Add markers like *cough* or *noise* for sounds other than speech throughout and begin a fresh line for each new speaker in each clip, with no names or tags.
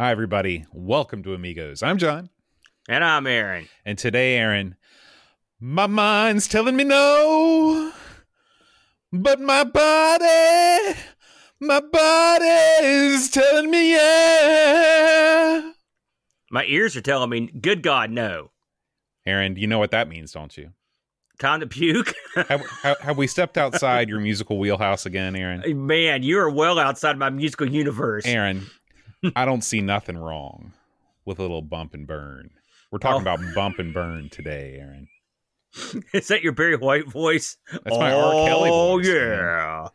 Hi, everybody. Welcome to Amigos. I'm John.
And I'm Aaron.
And today, Aaron, my mind's telling me no, but my body, my body is telling me yeah.
My ears are telling me, good God, no.
Aaron, you know what that means, don't you?
Time to puke. *laughs*
have, have, have we stepped outside your musical wheelhouse again, Aaron?
Man, you are well outside my musical universe.
Aaron, I don't see nothing wrong with a little bump and burn. We're talking
Oh.
about bump and burn today, Aaron. *laughs*
Is that your Barry White voice?
That's my R. Kelly
Oh,
voice, man.
yeah.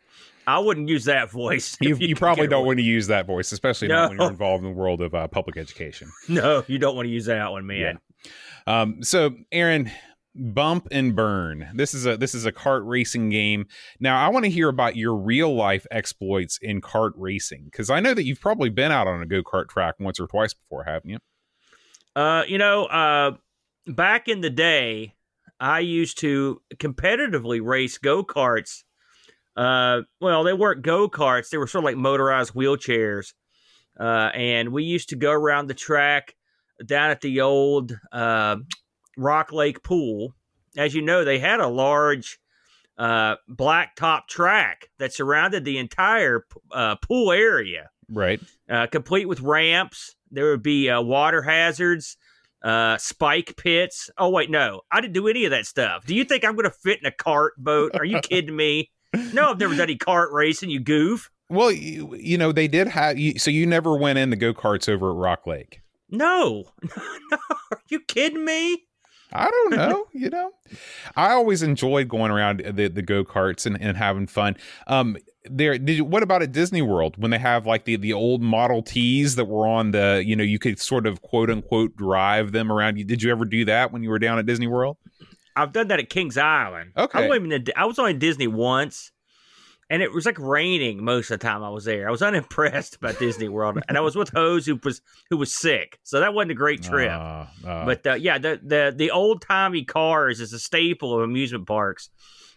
I wouldn't use that voice.
You,
if
you probably don't
away-
want to use that voice, especially not when you're involved in the world of uh, public education. *laughs*
No, you don't want to use that one, man.
Um, so, Aaron, bump and burn. This is a this is a kart racing game. Now, I want to hear about your real life exploits in kart racing because I know that you've probably been out on a go kart track once or twice before, haven't you?
Uh, you know, uh, back in the day, I used to competitively race go karts. Uh, well, they weren't go karts; they were sort of like motorized wheelchairs. Uh, and we used to go around the track down at the old uh, Rock Lake Pool. As you know, they had a large uh, blacktop track that surrounded the entire uh, pool area
Right.
uh, complete with ramps. There would be uh, water hazards, uh, spike pits. Oh wait, no, I didn't do any of that stuff. Do you think I'm going to fit in a cart boat? Are you kidding me? No, I've never done any cart racing. You goof.
Well, you, you know they did have you, so you never went in the go karts over at Rock Lake.
No, *laughs* no, are you kidding me?
I don't know. you know, I always enjoyed going around the, the go karts and, and having fun. Um, there, did you, what about at Disney World when they have like the the old Model Ts that were on the you know you could sort of quote unquote drive them around? Did you ever do that when you were down at Disney World?
I've done that at Kings Island.
Okay.
I, wasn't even I was only in Disney once, and it was like raining most of the time I was there. I was unimpressed by Disney World, and I was with Hose who was who was sick, so that wasn't a great trip.
Uh, uh,
But uh, yeah, the the the old timey cars is a staple of amusement parks,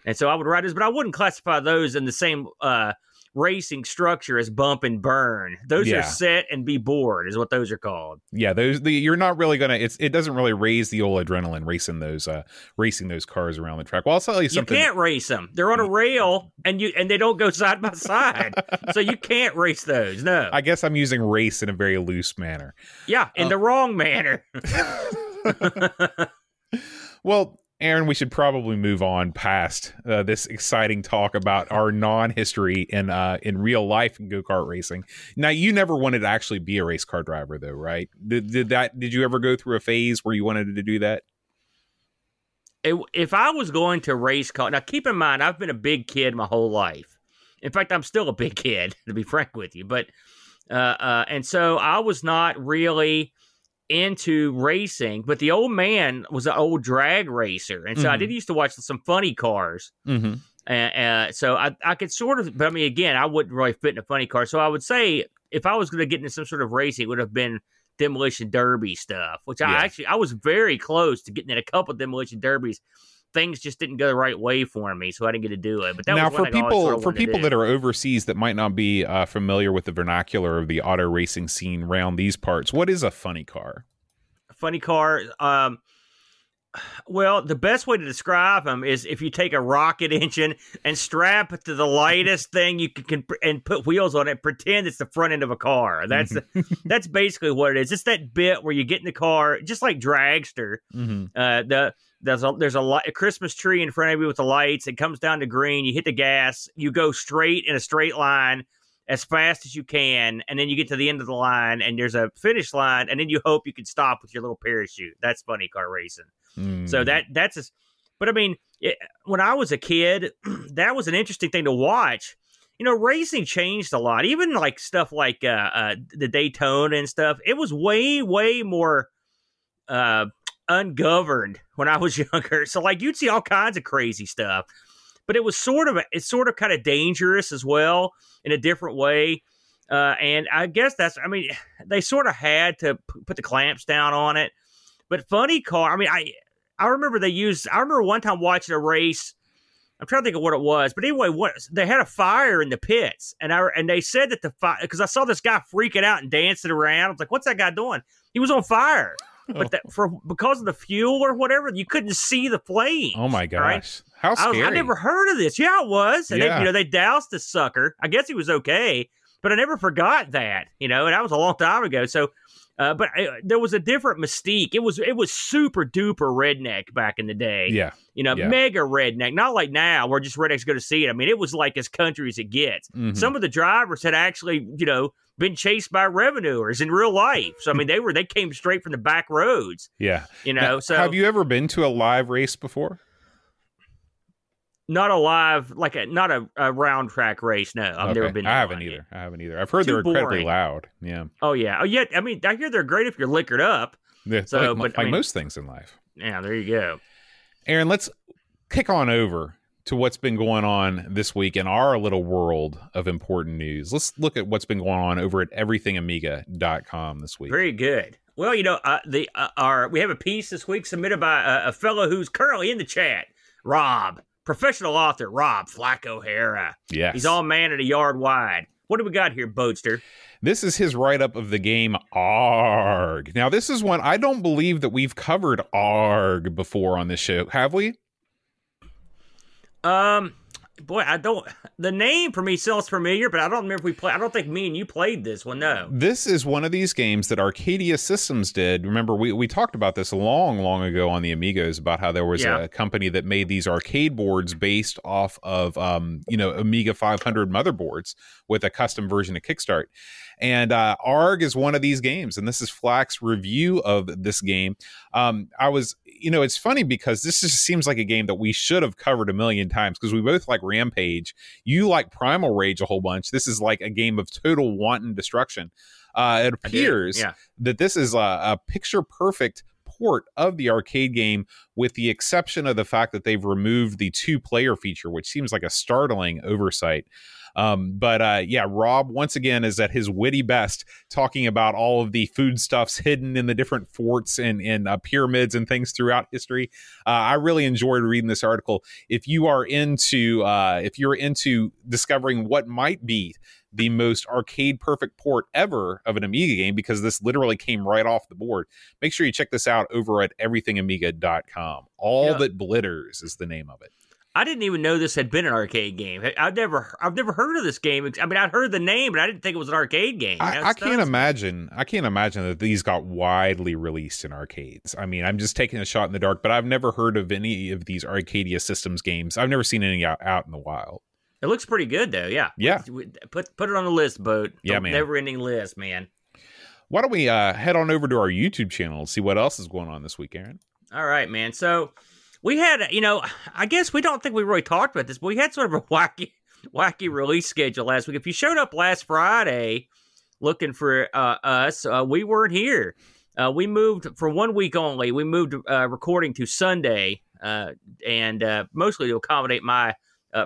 and so I would ride those, but I wouldn't classify those in the same uh, racing structure is bump and burn. Those
Yeah.
are set and be bored, is what those are called.
yeah, those the, you're not really gonna. It's it doesn't really raise the old adrenaline racing those uh racing those cars around the track. Well, I'll tell you something.
You can't race them; they're on a rail, and you and they don't go side by side, *laughs* so you can't race those. No,
I guess I'm using race in a very loose manner.
yeah, in
Uh,
the wrong manner. *laughs* *laughs*
Well, Aaron, we should probably move on past uh, this exciting talk about our non-history in uh, in real life in go kart racing. Now, you never wanted to actually be a race car driver, though, right? Did, did that? Did you ever go through a phase where you wanted to do that?
If I was going to race car, now keep in mind, I've been a big kid my whole life. In fact, I'm still a big kid, *laughs* to be frank with you. But, uh, uh, and so I was not really into racing, but the old man was an old drag racer. And so I
Mhm.
did used to watch some funny cars.
Mm-hmm.
Uh, uh, so I, I could sort of, but I mean, again, I wouldn't really fit in a funny car. So I would say if I was going to get into some sort of racing, it would have been demolition derby stuff, which I actually I was very close to getting in a couple demolition derbies. Things just didn't go the right way for me, so I didn't get to do it. But that
Now,
was
for
one I always
people
sort of
for people that are overseas that might not be uh, familiar with the vernacular of the auto racing scene around these parts, what is a funny car?
funny car. Um, well, the best way to describe them is if you take a rocket *laughs* engine and strap it to the lightest thing you can, can and put wheels on it, pretend it's the front end of a car. That's *laughs* that's basically what it is. It's that bit where you get in the car, just like dragster.
Mm-hmm.
Uh, the there's a there's a, li- a Christmas tree in front of you with the lights. It comes down to green. You hit the gas. You go straight in a straight line as fast as you can, and then you get to the end of the line, and there's a finish line, and then you hope you can stop with your little parachute. That's funny car racing.
Mm.
So that that's a, but I mean, it, when I was a kid, *clears throat* that was an interesting thing to watch. you know, racing changed a lot. Even like stuff like uh, uh the Daytona and stuff. It was way, way more uh ungoverned when I was *laughs* younger. So like you'd see all kinds of crazy stuff. But it was sort of it's sort of kind of dangerous as well in a different way. Uh, and I guess that's I mean *sighs* they sort of had to p- put the clamps down on it. But funny car, I mean I I remember they used I remember one time watching a race I'm trying to think of what it was, but anyway, what they had a fire in the pits, and I and they said that the fire because I saw this guy freaking out and dancing around. I was like, "What's that guy doing?" He was on fire, but oh. that, for because of the fuel or whatever, you couldn't see the flames.
Oh my gosh,
right?
how
I,
scary!
was, I never heard of this. Yeah, it was, and
Yeah.
they, you know they doused the sucker. I guess he was okay, but I never forgot that. You know, and that was a long time ago. So. Uh, but uh, there was a different mystique. It was it was super duper redneck back in the day
yeah,
you know,
Yeah.
mega redneck. Not like now where just rednecks go to see it. I mean, it was like as country as it gets.
Mhm.
Some of the drivers had actually, you know, been chased by revenuers in real life. So I mean, they were they came straight from the back roads.
yeah.
You know,
Now,
so
have you ever been to a live race before?
Not a live like a not a, a round track race. No, I've never been. to
I haven't either. I haven't either. I've heard
Too
they're incredibly
boring.
loud. Yeah,
Oh yeah. Oh yeah. I mean, I hear they're great if you're liquored up.
Yeah,
So,
like,
but, I
like
mean-
most things in life.
Yeah, there you go.
Aaron, let's kick on over to what's been going on this week in our little world of important news. Let's look at what's been going on over at everythingamiga.com this week.
Very good. Well, you know, uh, the uh, our we have a piece this week submitted by a, a fellow who's currently in the chat, Rob, professional author Rob Flack O'Hara.
yes.
He's all man at a yard wide. What do we got here, Boatster?
This is his write up of the game Aaargh. Now, this is one I don't believe that we've covered Aaargh before on this show. Have we?
Um, boy, I don't. The name for me sounds familiar, but I don't remember if we play. I don't think me and you played this one. No.
This is one of these games that Arcadia Systems did. Remember, we, we talked about this long, long ago on the Amigos about how there was
Yeah.
a company that made these arcade boards based off of, um, you know, Amiga 500 motherboards with a custom version of Kickstart. And uh, Aaargh is one of these games, and this is Flack's review of this game. Um, I was, you know, it's funny because this just seems like a game that we should have covered a million times because we both like Rampage. You like Primal Rage a whole bunch. This is like a game of total wanton destruction. Uh, it appears
Yeah.
that this is a, a picture perfect port of the arcade game, with the exception of the fact that they've removed the two player feature, which seems like a startling oversight. Um, but uh, yeah, Rob once again is at his witty best, talking about all of the foodstuffs hidden in the different forts and, and uh, pyramids and things throughout history. Uh, I really enjoyed reading this article. If you are into, uh, if you're into discovering what might be the most arcade perfect port ever of an Amiga game, because this literally came right off the board, make sure you check this out over at everythingamiga.com. All
Yeah.
that glitters is the name of it.
I didn't even know this had been an arcade game. I've never, I've never heard of this game. I mean, I'd heard the name, but I didn't think it was an arcade game.
I, I can't imagine. I can't imagine that these got widely released in arcades. I mean, I'm just taking a shot in the dark, but I've never heard of any of these Arcadia Systems games. I've never seen any out, out in the wild.
It looks pretty good though. Yeah.
Yeah.
Put put it on the list, boat.
Yeah, man.
Never ending list, man.
Why don't we uh, head on over to our YouTube channel and see what else is going on this week, Aaron?
All right, man. So we had, you know, I guess we don't think we really talked about this, but we had sort of a wacky, wacky release schedule last week. If you showed up last Friday looking for uh, us, uh, we weren't here. Uh, we moved for one week only. We moved uh, recording to Sunday, uh, and uh, mostly to accommodate my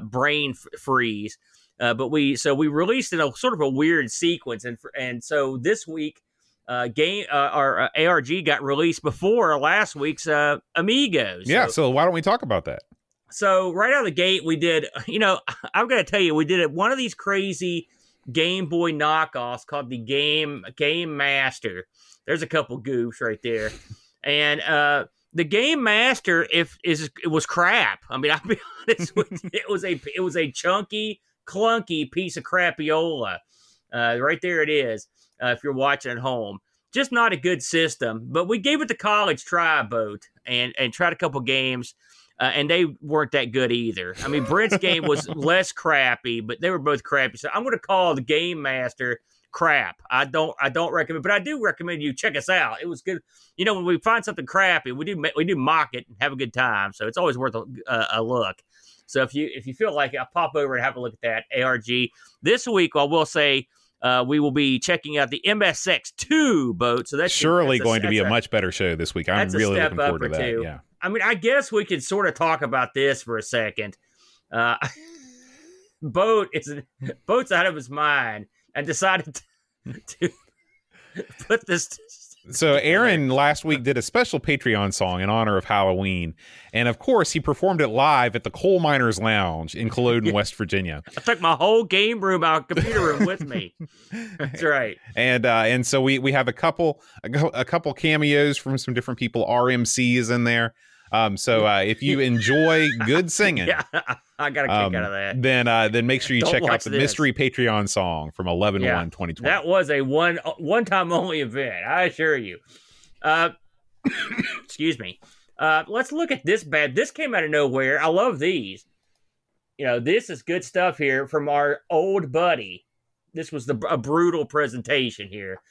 brain f- freeze. But we so we released in a sort of a weird sequence, and and so this week uh, game uh, our uh, Aaargh got released before last week's uh, Amigos.
yeah,
So,
so why don't we talk about that?
so right out of the gate, we did. You know, I'm going to tell you, we did it one of these crazy Game Boy knockoffs called the Game Game Master. There's a couple goofs right there, and uh, the Game Master, if is it was crap. I mean, *laughs* I'll be honest with you, it was a it was a chunky, clunky piece of crapiola. Uh, right there it is. Uh, if you're watching at home, just not a good system. But we gave it the college try boat and and tried a couple games. Uh, and they weren't that good either. I mean, Brent's game was *laughs* less crappy, but they were both crappy. So I'm going to call the Game Master crap. I don't, I don't recommend, but I do recommend you check us out. It was good. You know, when we find something crappy, we do, we do mock it and have a good time. So it's always worth a, a, a look. So if you if you feel like it, I'll pop over and have a look at that Aaargh. This week, I will say uh, we will be checking out the MSX2 boat. So that's
surely
that's
going to be a
that's
much better show this week. I'm really looking forward to that.
two.
Yeah.
I mean, I guess we could sort of talk about this for a second. Uh, *laughs* Boat is Boat's out of his mind and decided to, *laughs* to put this.
So Aaron last week did a special Patreon song in honor of Halloween, and of course he performed it live at the Coal Miners Lounge in Culloden, West Virginia.
I took my whole game room out, computer room with me. *laughs* That's right.
And uh, and so we we have a couple a, a couple cameos from some different people. RMC is in there. Um, so uh, if you enjoy good *laughs* singing,
Yeah, I got a kick
um,
out of that.
then uh, then make sure you
Don't
check out the
this.
mystery Patreon song from 11
Yeah.
1 2020.
That was a one one time only event. I assure you. Uh, *coughs* excuse me. Uh, let's look at this bad. This came out of nowhere. I love these. You know, this is good stuff here from our old buddy. This was the a brutal presentation here,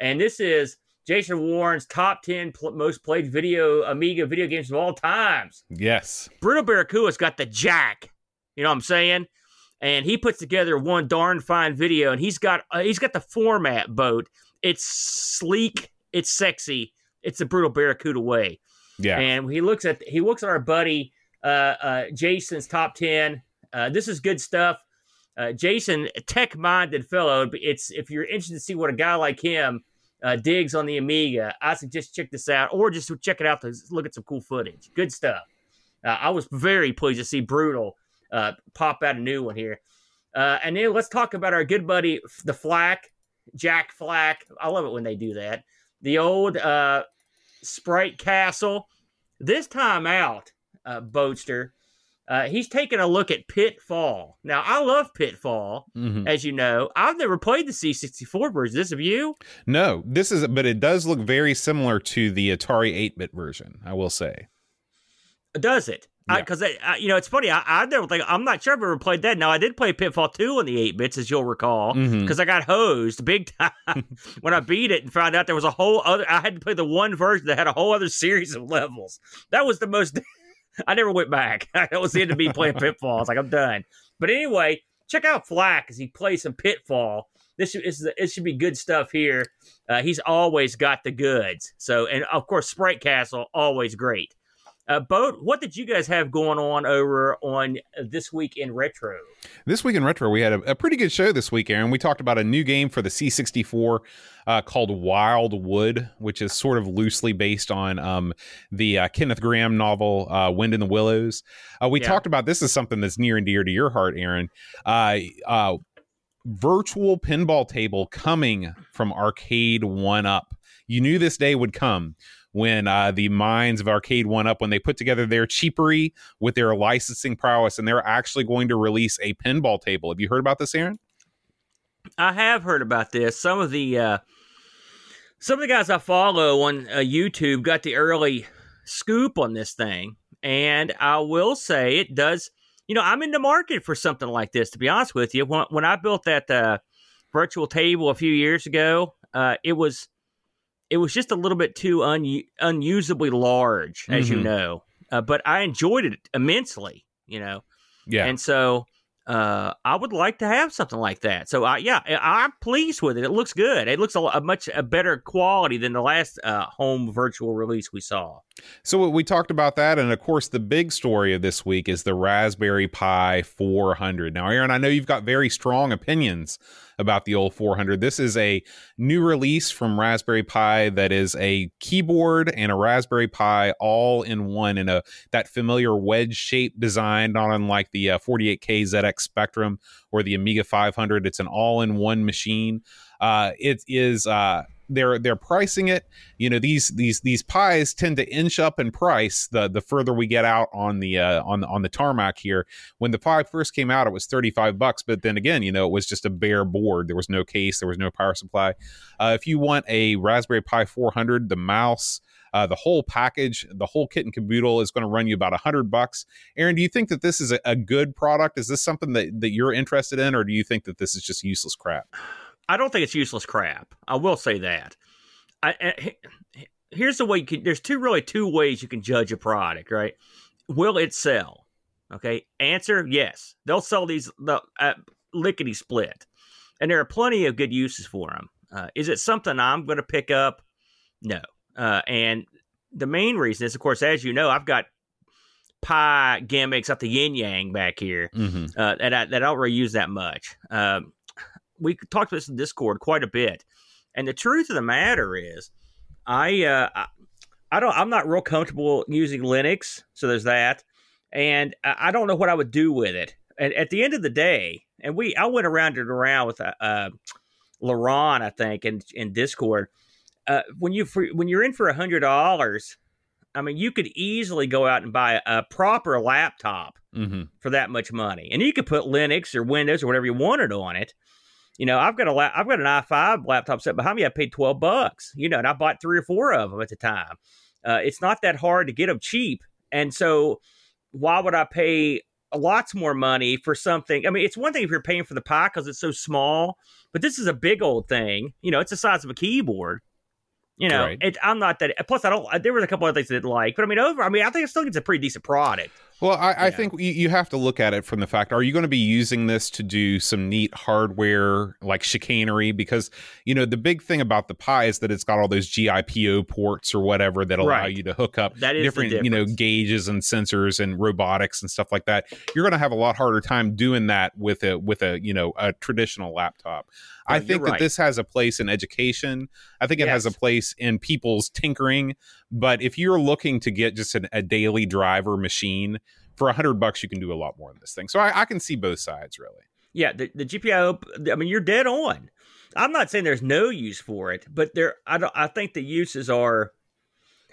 and this is Jason Warren's top ten pl- most played video Amiga video games of all times.
yes.
Brutal Barracuda's got the jack. You know what I'm saying? And he puts together one darn fine video, and he's got uh, he's got the format boat. It's sleek, it's sexy, it's the Brutal Barracuda way.
Yeah.
And he looks at he looks at our buddy uh, uh, Jason's top ten. Uh, this is good stuff. Uh, Jason, tech minded fellow. It's if you're interested to see what a guy like him uh, digs on the Amiga, I suggest check this out, or just check it out to look at some cool footage. Good stuff. Uh, I was very pleased to see Brutal uh, pop out a new one here. Uh, and then let's talk about our good buddy, the Flack, Jack Flack. I love it when they do that. The old uh, Sprite Castle. This time out, uh, Boatster, uh, he's taking a look at Pitfall. Now, I love Pitfall,
Mhm.
as you know. I've never played the C64 version. Is This of you?
No, this is, but it does look very similar to the Atari 8 bit version, I will say.
Does it?
Yeah.
Because you know, it's funny. I, I never think I'm not sure I've ever played that. Now, I did play Pitfall 2 on the 8 bits, as you'll recall. Because I got hosed big time *laughs* when I beat it and found out there was a whole other. I had to play the one version that had a whole other series of levels. That was the most. *laughs* I never went back. *laughs* That was the end of me playing Pitfall. I was like, I'm done. But anyway, check out Flack as he plays some Pitfall. This should, this is it should be good stuff here. Uh, he's always got the goods. So, and of course, Sprite Castle always great. Uh, Boat, what did you guys have going on over on uh, this week in retro?
This week in retro, we had a, a pretty good show this week, Aaron. We talked about a new game for the C64 uh, called Wild Wood, which is sort of loosely based on um, the uh, Kenneth Grahame novel uh, Wind in the Willows. Uh, we
Yeah.
talked about this is something that's near and dear to your heart, Aaron. Uh, uh, virtual pinball table coming from Arcade One Up. You knew this day would come when uh, the minds of Arcade One Up, when they put together their cheapery with their licensing prowess, and they're actually going to release a pinball table. Have you heard about this, Aaron?
I have heard about this. Some of the uh, some of the guys I follow on uh, YouTube got the early scoop on this thing, and I will say it does. You know, I'm in the market for something like this. To be honest with you, when, when I built that uh, virtual table a few years ago, uh, it was it was just a little bit too un- unusably large, as you
Mhm.
know. Uh, but I enjoyed it immensely. You know,
Yeah.
and so uh, I would like to have something like that. So I, yeah, I- I'm pleased with it. It looks good. It looks a, a much a better quality than the last uh, home virtual release we saw.
So we talked about that, and of course, the big story of this week is the Raspberry Pi 400. Now, Aaron, I know you've got very strong opinions about the old 400. This is a new release from Raspberry Pi that is a keyboard and a Raspberry Pi all in one in a that familiar wedge shape design, not unlike the uh, 48K ZX Spectrum or the Amiga 500. It's an all in one machine. Uh, it is. Uh, they're they're pricing it you know these these these pies tend to inch up in price the the further we get out on the uh, on on the tarmac here when the pie first came out it was 35 bucks but then again you know it was just a bare board there was no case there was no power supply uh, if you want a raspberry pi 400 the mouse uh, the whole package, the whole kit and caboodle is going to run you about a hundred bucks. Aaron, do you think that this is a, a good product? Is this something that, that you're interested in, or do you think that this is just useless crap?
I don't think it's useless crap. I will say that. I, I- here's the way you can. There's two really two ways you can judge a product. Right? Will it sell? Okay. Answer: Yes. They'll sell these the uh, lickety split, and there are plenty of good uses for them. Uh, is it something I'm going to pick up? No. Uh, and the main reason is, of course, as you know, I've got pie gimmicks at the yin yang back here
Mm-hmm.
uh, that I, that I don't really use that much. Um, we talked about this in Discord quite a bit, and the truth of the matter is, I uh, I, I don't I'm not real comfortable using Linux, so there's that, and I, I don't know what I would do with it. And at the end of the day, and we I went around and around with uh, uh Laron, I think, in in Discord. Uh, when you for, when you're in for a hundred dollars, I mean, you could easily go out and buy a, a proper laptop
Mm-hmm.
for that much money, and you could put Linux or Windows or whatever you wanted on it. You know, I've got a la- I've got an i5 laptop set behind me. I paid twelve bucks. You know, and I bought three or four of them at the time. Uh, it's not that hard to get them cheap, and so why would I pay lots more money for something? I mean, it's one thing if you're paying for the pie because it's so small, but this is a big old thing. You know, it's the size of a keyboard. You know,
Right.
it, I'm not that. Plus, I don't. There was a couple of things I didn't like, but I mean, over. I mean, I think it still gets a pretty decent product.
Well, I, I
Yeah.
think you, you have to look at it from the fact: Are you going to be using this to do some neat hardware like chicanery? Because you know the big thing about the Pi is that it's got all those GPIO ports or whatever that allow
Right.
you to hook up different, you know, gauges and sensors and robotics and stuff like that. You're going to have a lot harder time doing that with a with a you know a traditional laptop. I
No,
think that
right.
this has a place in education. I think it has a place in people's tinkering. But if you're looking to get just an, a daily driver machine for a hundred bucks, you can do a lot more than this thing. So I, I can see both sides really.
Yeah, the, the GPIO. I mean, you're dead on. I'm not saying there's no use for it, but there. I don't. I think the uses are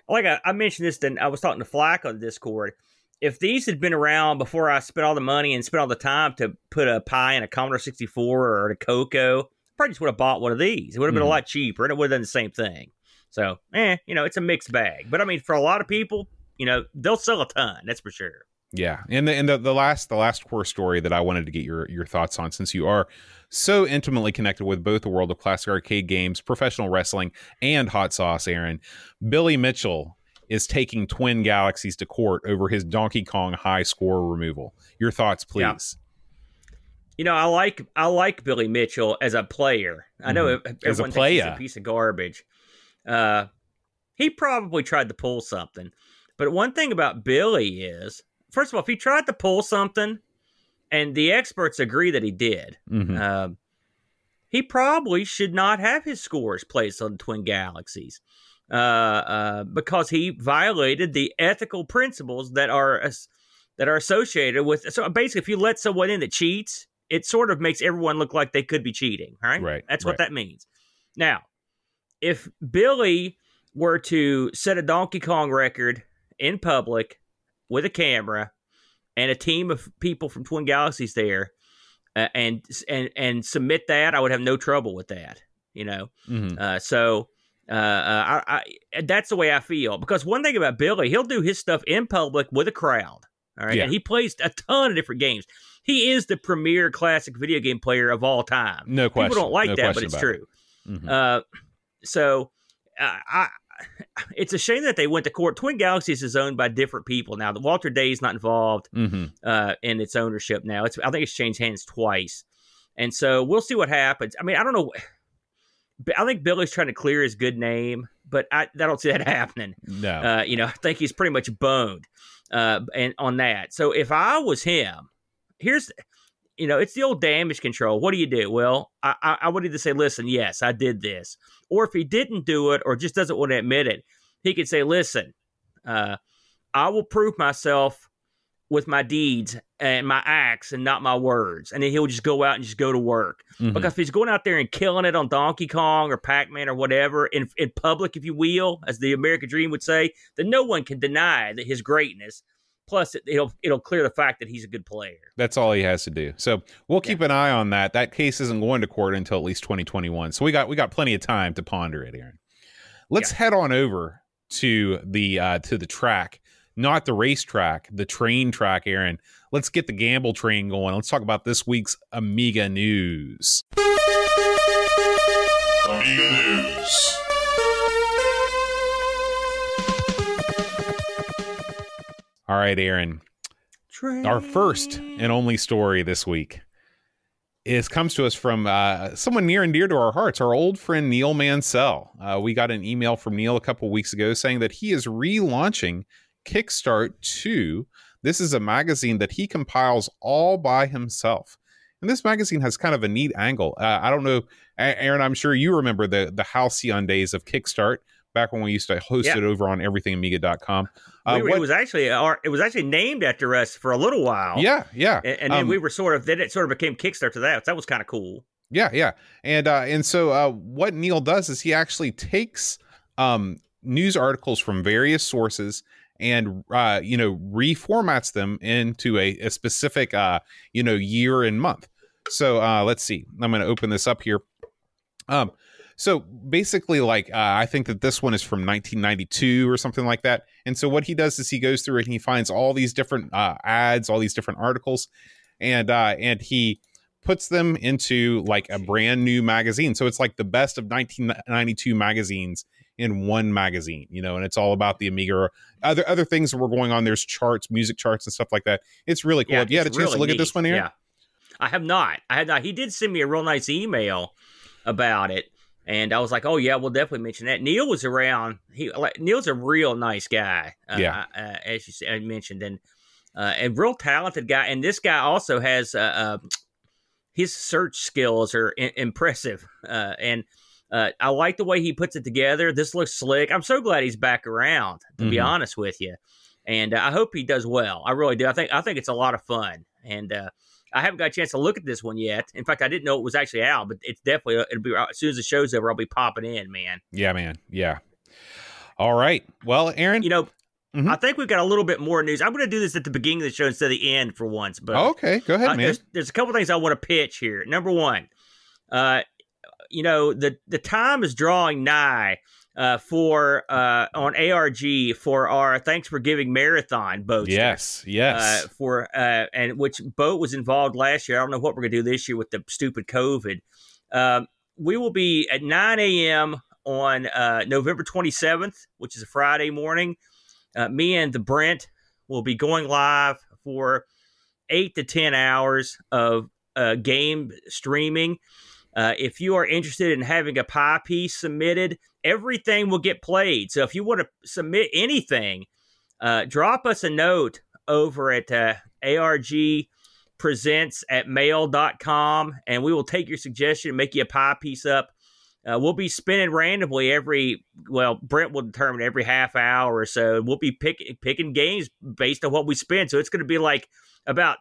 like I, I mentioned this. Then I was talking to Flack on Discord. If these had been around before I spent all the money and spent all the time to put a pie in a Commodore 64 or a Coco, probably just would have bought one of these. It would have been
Mhm.
a lot cheaper, and it would have done the same thing. So, eh, you know, it's a mixed bag. But I mean, for a lot of people, you know, they'll sell a ton. That's for sure.
Yeah, and the and the, the last the last core story that I wanted to get your your thoughts on, since you are so intimately connected with both the world of classic arcade games, professional wrestling, and hot sauce, Aaron, Billy Mitchell is taking Twin Galaxies to court over his Donkey Kong high score removal. Your thoughts,
Yeah. You know, I like I like Billy Mitchell as a player. I know
Mhm.
ev-
As a
everyone thinks he's a piece of garbage. Uh, he probably tried to pull something, but one thing about Billy is, first of all, if he tried to pull something, and the experts agree that he did,
Mhm.
um, he probably should not have his scores placed on the Twin Galaxies uh, uh, because he violated the ethical principles that are as- that are associated with. So basically, if you let someone in that cheats, it sort of makes everyone look like they could be cheating. Right?
Right,
That's
right.
what that means. Now, if Billy were to set a Donkey Kong record in public with a camera and a team of people from Twin Galaxies there, uh, and and and submit that, I would have no trouble with that. You know,
Mhm.
uh, so uh, uh, I, I, that's the way I feel. Because one thing about Billy, he'll do his stuff in public with a crowd. All right,
Yeah.
and he plays a ton of different games. He is the premier classic video game player of all time.
No question.
People don't like
No
that, but it's
about it.
true.
Mhm.
Uh, so uh, I, it's a shame that they went to court. Twin Galaxies is owned by different people now. The Walter Day is not involved
Mhm.
uh, in its ownership now. It's I think it's changed hands twice, and so we'll see what happens. I mean, I don't know. I think Billy's trying to clear his good name, but I, I don't see that *laughs* happening.
No.
Uh, you know, I think he's pretty much boned, uh, and on that. So if I was him, here's, you know, it's the old damage control. What do you do? Well, I, I, I would either say, listen, yes, I did this, or if he didn't do it, or just doesn't want to admit it, he could say, listen, uh, I will prove myself with my deeds and my acts and not my words, and then he'll just go out and just go to work.
Mhm.
Because if he's going out there and killing it on Donkey Kong or Pac Man or whatever in, in public, if you will, as the American Dream would say, then no one can deny that his greatness. Plus, it, it'll it'll clear the fact that he's a good player.
That's all he has to do. So we'll keep an eye on that. That case isn't going to court until at least 2021. So we got we got plenty of time to ponder it, Aaron. Let's head on over to the uh to the track, not the racetrack, the train track, Aaron. Let's get the gamble train going. Let's talk about this week's Amiga news.
Amiga News.
All right, Aaron.
train.
our first and only story this week is comes to us from uh, someone near and dear to our hearts, our old friend Neil Mansell. Uh, we got an email from Neil a couple weeks ago saying that he is relaunching Kickstart 2. This is a magazine that he compiles all by himself. And this magazine has kind of a neat angle. Uh, I don't know, Aaron, I'm sure you remember the, the halcyon days of Kickstart back when we used to host it over on everythingamiga.com. Uh,
We were-
what-
it was actually our, it was actually named after us for a little while.
yeah, yeah.
and, and then
Um,
we were sort of then it sort of became Kickstarter to that. So that was kind of cool.
Yeah, yeah, and uh, and so uh, what Neil does is he actually takes um, news articles from various sources and uh, you know reformats them into a, a specific uh, you know year and month. So uh, let's see. I'm going to open this up here. Um, so basically, like uh, I think that this one is from 1992 or something like that. And so what he does is he goes through it and he finds all these different uh, ads, all these different articles, and uh, and he puts them into like a brand new magazine. So it's like the best of 1992 magazines in one magazine, you know, and it's all about the Amiga. Other other things that were going on. There's charts, music charts, and stuff like that. It's really cool. Yeah, Have you had a chance to
really
look at this one here?
Yeah, I have not. I had not. He did send me a real nice email about it, and I was like, "Oh yeah, we'll definitely mention that." Neil was around. He like Neil's a real nice guy. Uh,
Yeah.
uh, as you said, mentioned, and uh, and real talented guy. And this guy also has uh, uh, his search skills are I- impressive, uh, and. Uh, I like the way he puts it together. This looks slick. I'm so glad he's back around. To be
Mhm.
honest with you, and uh, I hope he does well. I really do. I think I think it's a lot of fun, and uh, I haven't got a chance to look at this one yet. In fact, I didn't know it was actually out, but it's definitely it'll be as soon as the show's over. I'll be popping in, man.
Yeah, man. Yeah. All right. Well, Aaron.
You know,
Mhm.
I think we've got a little bit more news. I'm going to do this at the beginning of the show instead of the end for once. But
okay, go ahead,
uh,
man.
there's, there's a couple things I want to pitch here. Number one, uh, you know the the time is drawing nigh uh, for uh, on ARG for our Thanks for Giving marathon boat.
Yes, yes.
uh, for uh, and which boat was involved last year. I don't know what we're gonna do this year with the stupid COVID. Um, we will be at 9 a.m. on uh, November 27th, which is a Friday morning. Uh, me and the Brent will be going live for eight to 10 hours of uh, game streaming. Uh, if you are interested in having a pie piece submitted, everything will get played. So if you want to submit anything, uh, drop us a note over at uh, ARG presents at mail.com and we will take your suggestion and make you a pie piece up. Uh, we'll be spinning randomly every, well, Brent will determine every half hour or so. We'll be picking picking games based on what we spin. So it's going to be like about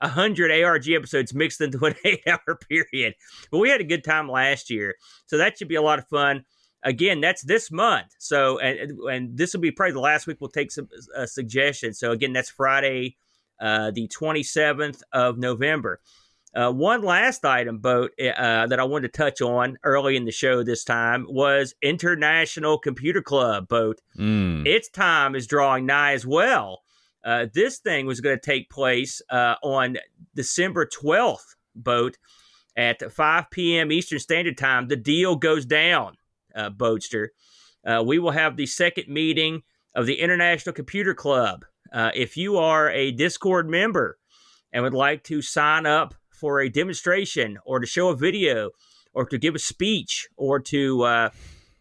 100 ARG episodes mixed into an *laughs* eight hour period. But we had a good time last year. So that should be a lot of fun. Again, that's this month. So, and, and this will be probably the last week we'll take some uh, suggestions. So, again, that's Friday, uh, the 27th of November. Uh, one last item, boat uh, that I wanted to touch on early in the show this time was International Computer Club boat.
Mm.
Its time is drawing nigh as well. Uh, this thing was going to take place uh, on December 12th, boat at 5 p.m. Eastern Standard Time. The deal goes down, uh, Boatster. Uh, we will have the second meeting of the International Computer Club. Uh, if you are a Discord member and would like to sign up for a demonstration or to show a video or to give a speech or to uh,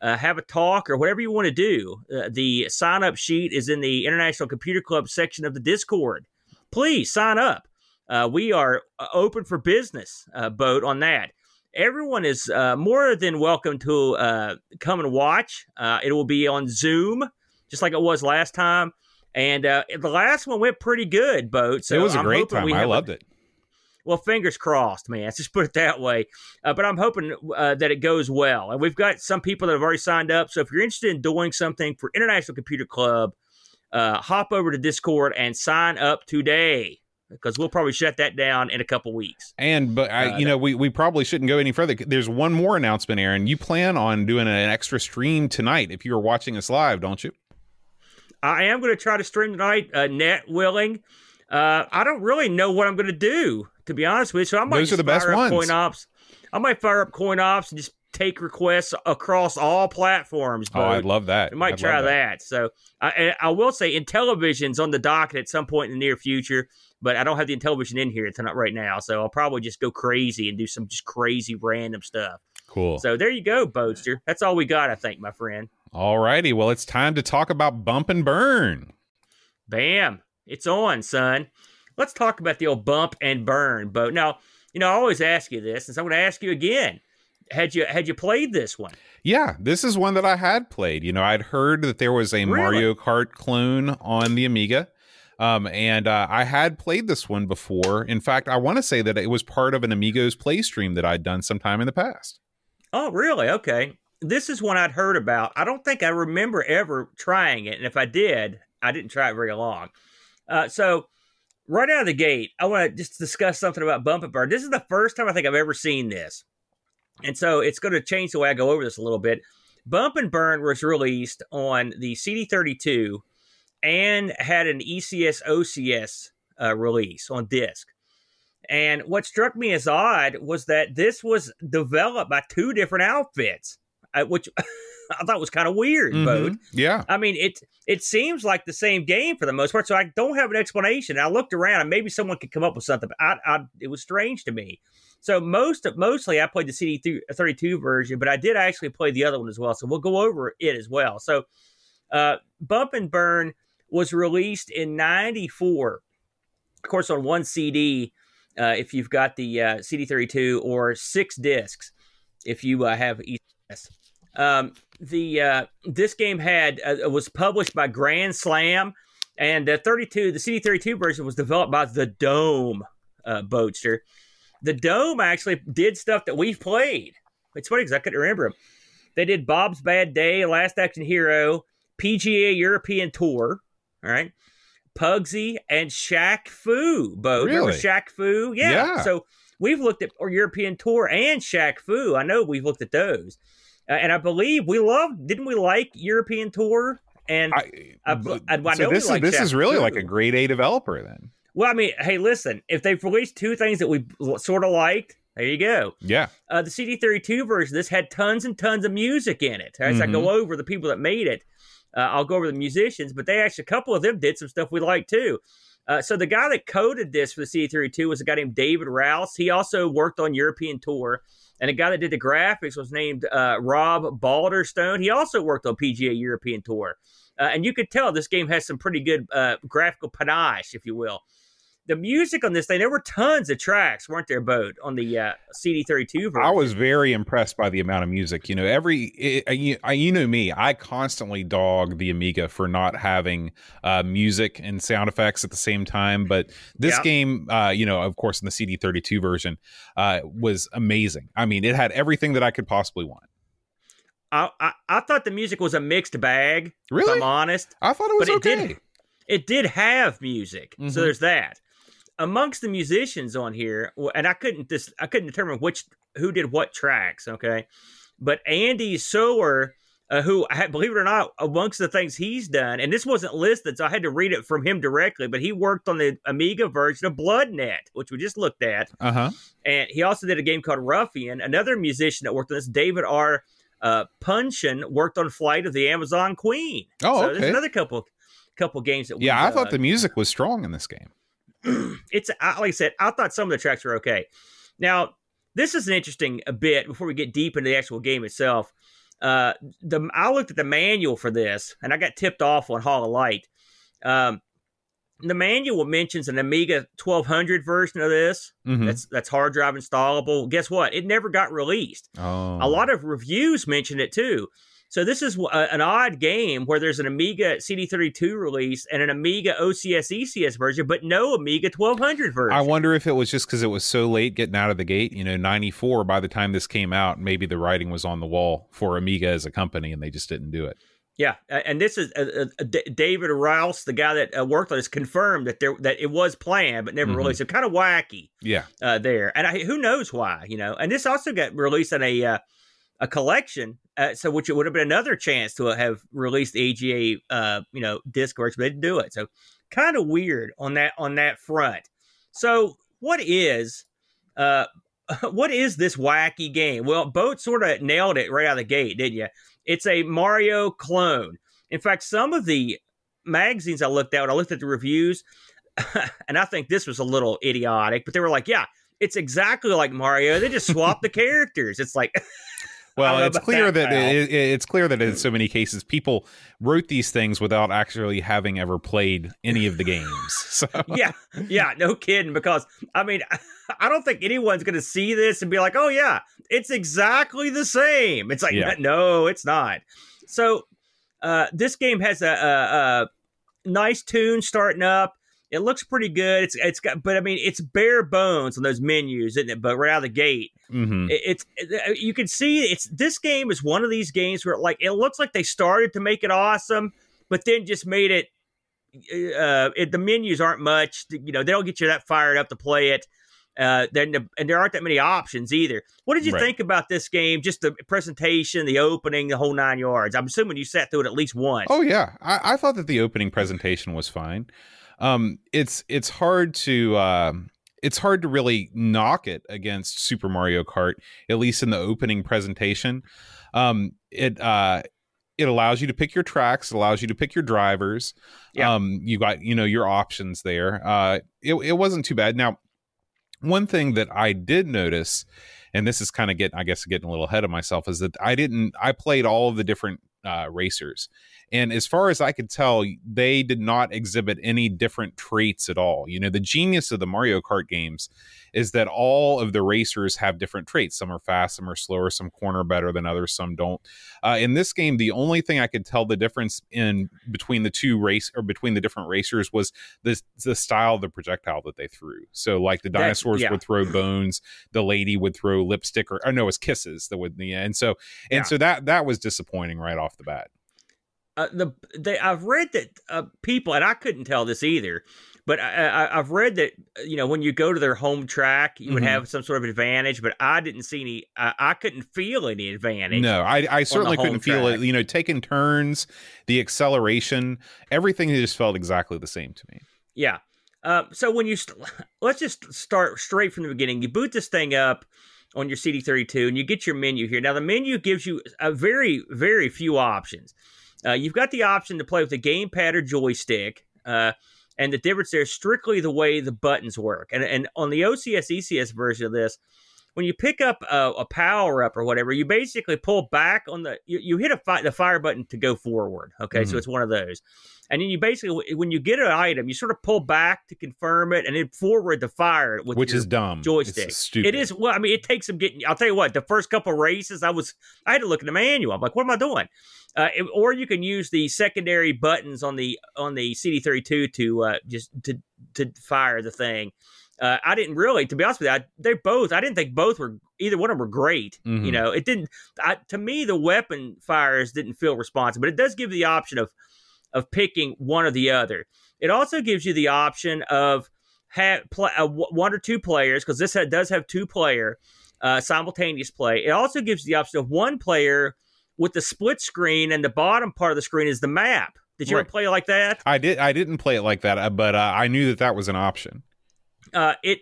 uh, have a talk or whatever you want to do, uh, the sign up sheet is in the International Computer Club section of the Discord. Please sign up. Uh, we are uh, open for business, boat on that. Everyone is uh, more than welcome to uh, come and watch. Uh, it will be on Zoom, just like it was last time. And uh, the last one went pretty good, boat. So
it was a
I'm
great time. I
have a-
loved it.
well, fingers crossed, man. Let's *laughs* just put it that way. Uh, but I'm hoping uh, that it goes well. And we've got some people that have already signed up. So if you're interested in doing something for International Computer Club, uh, hop over to Discord and sign up today because we'll probably shut that down in a couple weeks.
And but I,
Uh,
you know, we we probably shouldn't go any further. There's one more announcement, Aaron. You plan on doing an extra stream tonight if you are watching us live, don't you?
I am going to try to stream tonight, uh, net willing. Uh, I don't really know what I'm going to do, to be honest with you. So I might
Those are the best
fire up
ones.
Coin ops. I might fire up coin ops and just take requests across all platforms.
Oh, I'd love that.
I might
I'd
try
love
that. So I, I will say, Intellivision's on the docket at some point in the near future. But I don't have the Intellivision in here tonight right now, so I'll probably just go crazy and do some just crazy random stuff.
Cool.
So there you go, Boatster. That's all we got, I think, my friend.
All righty. Well, it's time to talk about bump and burn.
Bam. It's on, son. Let's talk about the old bump and burn boat. Now, you know, I always ask you this, and so I'm going to ask you again. Had you had you played this one?
Yeah, this is one that I had played. You know, I'd heard that there was a
Really?
Mario Kart clone on the Amiga. Um, and uh, I had played this one before. In fact, I want to say that it was part of an Amigos play stream that I'd done sometime in the past.
Oh, really? Okay. This is one I'd heard about. I don't think I remember ever trying it, and if I did, I didn't try it very long. Uh, so, right out of the gate, I want to just discuss something about Bump and Burn. This is the first time I think I've ever seen this, and so it's going to change the way I go over this a little bit. Bump and Burn was released on the CD32 and had an ECS OCS uh, release on disc. And what struck me as odd was that this was developed by two different outfits, uh, which *laughs* I thought was kind of weird.
Mhm. Yeah.
I mean, it it seems like the same game for the most part, so I don't have an explanation. I looked around, and maybe someone could come up with something, but I, I, it was strange to me. So most of, mostly, I played the CD thirty two version, but I did actually play the other one as well. So we'll go over it as well. So, uh, Bump and Burn was released in '94, of course, on one CD. Uh, if you've got the uh, CD32 or six discs, if you uh, have ECS. Um, the uh, this game had uh, was published by Grand Slam, and uh, 32 the CD32 version was developed by the Dome uh, Boatster. The Dome actually did stuff that we've played. It's funny because I couldn't remember them. They did Bob's Bad Day, Last Action Hero, PGA European Tour. All right. Pugsy and Shaq Fu. Bo, remember
Really?
Shaq Fu? Yeah.
Yeah.
So we've looked at European Tour and Shaq Fu. I know we've looked at those, uh, and I believe we love. Didn't we like European Tour? And
I,
I- I- I
so this is this
Shaq
is really
too.
like a grade A developer then.
well, I mean, hey, listen, if they've released two things that we sort of liked, there you go.
Yeah.
Uh, the CD32 version, this had tons and tons of music in it. As I go over the people that made it, uh, I'll go over the musicians, but they actually, a couple of them did some stuff we like too. Uh, so the guy that coded this for the CD32 was a guy named David Rouse. He also worked on European Tour. And the guy that did the graphics was named uh, Rob Balderstone. He also worked on PGA European Tour. Uh, and you could tell this game has some pretty good uh, graphical panache, if you will. The music on this thing, there were tons of tracks, weren't there, Bode, on the uh, CD32 version?
I was very impressed by the amount of music. You know, every it, you, you, know me, I constantly dog the Amiga for not having uh, music and sound effects at the same time. But this
Yeah.
game, uh, you know, of course, in the CD32 version, uh, was amazing. I mean, it had everything that I could possibly want.
I, I, I thought the music was a mixed bag,
Really,
I'm honest.
I thought it was
but it
okay.
did it did have music
Mhm.
so there's that amongst the musicians on here and i couldn't this i couldn't determine which who did what tracks okay but andy sower uh, who I believe it or not amongst the things he's done and this wasn't listed so i had to read it from him directly but he worked on the amiga version of bloodnet which we just looked at
Uh huh.
and he also did a game called Ruffian. Another musician that worked on this, David R. Uh, Punchin, worked on Flight of the Amazon Queen.
Oh,
so
okay.
there's another couple couple games that we,
Yeah, I
uh,
thought the music was strong in this game. *clears throat*
it's like I said, I thought some of the tracks were okay. Now, this is an interesting bit before we get deep into the actual game itself. Uh, the I looked at the manual for this, and I got tipped off on Hall of Light. Um, the manual mentions an Amiga 1200 version of this.
Mhm.
That's that's hard drive installable. Guess what? It never got released.
oh,
A lot of reviews mention it too. So this is a, an odd game where there's an Amiga CD32 release and an Amiga OCS ECS version, but no Amiga 1200 version.
I wonder if it was just because it was so late getting out of the gate. You know, 94, by the time this came out, maybe the writing was on the wall for Amiga as a company and they just didn't do it.
Yeah, and this is uh, uh, D- David Rouse, the guy that uh, worked on this, confirmed that there that it was planned but never
Mhm.
released. So kind of wacky
Yeah.
uh, there, and I, who knows why, you know. And this also got released on a uh, a collection, uh, so which it would have been another chance to have released the AGA, uh, you know, disc version, but they didn't do it. So kind of weird on that on that front. So what is uh *laughs* what is this wacky game? Well, Boat sort of nailed it right out of the gate, didn't you? It's a Mario clone. In fact, some of the magazines I looked at, when I looked at the reviews, *laughs* and I think this was a little idiotic, but they were like, yeah, it's exactly like Mario. They just swapped the *laughs* characters. It's like,
Well, it's clear
that,
that, it, it- it's clear that in so many cases people wrote these things without actually having ever played any of the games. *laughs* So
yeah, yeah, no kidding. Because I mean, *laughs* I don't think anyone's going to see this and be like, "Oh yeah, it's exactly the same." It's like,
Yeah.
no, it's not. So, uh, this game has a, a, a nice tune starting up. It looks pretty good. It's it's got, but I mean, it's bare bones on those menus, isn't it? But right out of the gate,
mhm.
it, it's you can see it's this game is one of these games where like it looks like they started to make it awesome, but then just made it. Uh, it, the menus aren't much. You know, they don't get you that fired up to play it. Uh, then and there aren't that many options either. What did you
Right.
think about this game? Just the presentation, the opening, the whole nine yards. I'm assuming you sat through it at least once.
Oh yeah, I, I thought that the opening presentation was fine. Um, it's it's hard to um it's hard to really knock it against Super Mario Kart, at least in the opening presentation. Um, it uh, it allows you to pick your tracks, it allows you to pick your drivers.
Yeah.
Um, you got you know your options there. Uh, it it wasn't too bad. Now, one thing that I did notice, and this is kind of getting I guess getting a little ahead of myself, is that I didn't I played all of the different uh, racers. And as far as I could tell, they did not exhibit any different traits at all. You know, the genius of the Mario Kart games is that all of the racers have different traits. Some are fast, some are slower, some corner better than others, some don't. Uh, in this game, the only thing I could tell the difference in between the two race or between the different racers was the the style of the projectile that they threw. So, like the dinosaurs
yeah.
would throw bones, the lady would throw lipstick, or, or no, it was kisses that would yeah. And so and
Yeah.
so that that was disappointing right off the bat.
Uh, the they I've read that uh, people and I couldn't tell this either, but I, I, I've read that uh, you know when you go to their home track, you would
Mhm.
have some sort of advantage, but I didn't see any. I, I couldn't feel any advantage.
No, I, I certainly couldn't feel it. You know, taking turns, the acceleration, everything just felt exactly the same to me.
Yeah. Uh, so when you st- *laughs* let's just start straight from the beginning. You boot this thing up on your CD32 and you get your menu here. Now the menu gives you a very very few options. Uh, you've got the option to play with a gamepad or joystick. Uh, and the difference there is strictly the way the buttons work. And, and on the OCS ECS version of this, when you pick up a, a power up or whatever, you basically pull back on the you, you hit a fi- the fire button to go forward. Okay, so
Mhm.
it's one of those, and then you basically when you get an item, you sort of pull back to confirm it, and then forward to fire it with
Which is dumb.
joystick.
It's stupid.
It is well, I mean, it takes some getting. I'll tell you what, the first couple races, I was I had to look in the manual. I'm like, what am I doing? Uh, it- or you can use the secondary buttons on the on the CD32 to uh, just to to fire the thing. Uh, I didn't really, to be honest with you, I, they both. I didn't think both were either one of them were great. You
Mhm.
know, it didn't. I, to me, the weapon fires didn't feel responsive, but it does give you the option of of picking one or the other. It also gives you the option of have play, uh, one or two players because this ha- does have two player uh, simultaneous play. It also gives the option of one player with the split screen, and the bottom part of the screen is the map. Did you ever
Right.
play like that?
I did. I didn't play it like that, uh, but uh, I knew that that was an option.
Uh, it.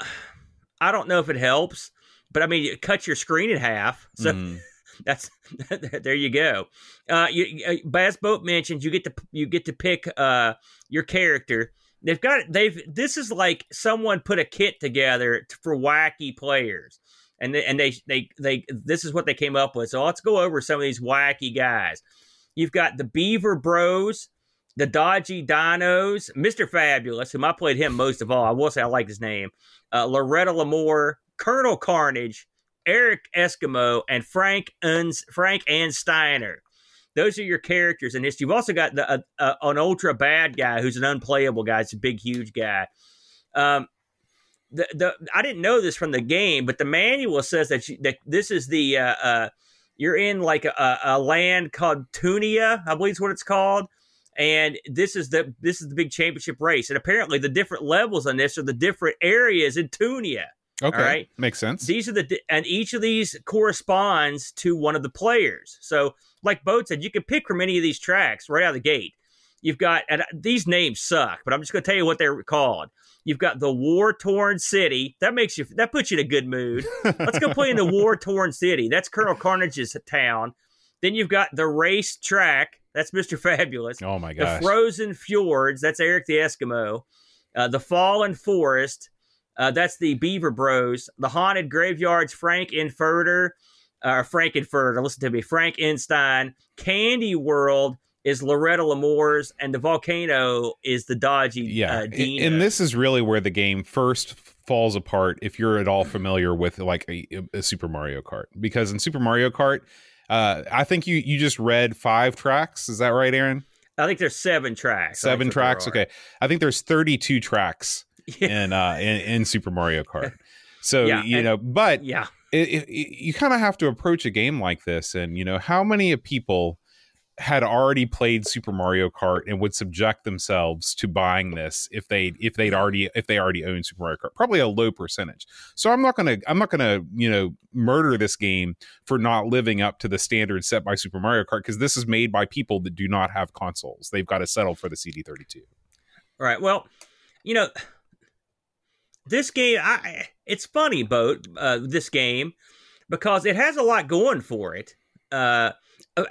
*sighs* I don't know if it helps, but I mean, it cuts your screen in half. So
Mhm. *laughs*
that's *laughs* there you go. Uh, you, uh, Bass Boat mentions you get to you get to pick uh your character. They've got they've this is like someone put a kit together for wacky players, and they, and they they they this is what they came up with. So let's go over some of these wacky guys. You've got the Beaver Bros, the Dodgy Dinos, Mister Fabulous, whom I played him most of all. I will say I like his name. Uh, Loretta Lamore, Colonel Carnage, Eric Eskimo, and Frank Uns- Frank Ann Steiner. Those are your characters in this. You've also got the uh, uh, an ultra bad guy who's an unplayable guy. It's a big, huge guy. Um, the, the I didn't know this from the game, but the manual says that you, that this is the uh, uh, you're in like a, a land called Tunia, I believe is what it's called, and this is the this is the big championship race. And apparently, the different levels on this are the different areas in Tunia.
Okay,
right.
makes sense.
These are the and each of these corresponds to one of the players. So, like Boat said, you can pick from any of these tracks right out of the gate. You've got and these names suck, but I'm just going to tell you what they're called. You've got the war torn city. That makes you that puts you in a good mood. Let's go play in the *laughs* war torn city. That's Colonel Carnage's town. Then you've got the race track. That's Mr. *laughs* Fabulous.
Oh my
The. Frozen Fjords. That's Eric the Eskimo. Uh, the Fallen Forest. Uh, that's the Beaver Bros. The Haunted Graveyards. Frank Infurter. Uh, Frank Infurter. Listen to me. Frank Einstein. Candy World is Loretta Lamores, and the volcano is the dodgy
yeah.
uh,
and- and this is really where the game first falls apart if you're at all familiar with like a, a Super Mario Kart because in Super Mario Kart uh, I think you you just read five tracks. Is that right, Aaron?
I think there's seven tracks.
Seven
That's what there
tracks. Okay, I think there's 32 tracks *laughs*
Yeah.
in uh in, in Super Mario Kart. So
Yeah,
you
and-
know, but
Yeah.
it, it- you kind of have to approach a game like this, and you know, how many people had already played Super Mario Kart and would subject themselves to buying this if they if they'd already if they already own Super Mario Kart? Probably a low percentage. So I'm not gonna I'm not gonna you know murder this game for not living up to the standards set by Super Mario Kart because this is made by people that do not have consoles. They've got to settle for the CD32.
Right. Well, you know, this game, I it's funny, boat. Uh, this game because it has a lot going for it. Uh, uh,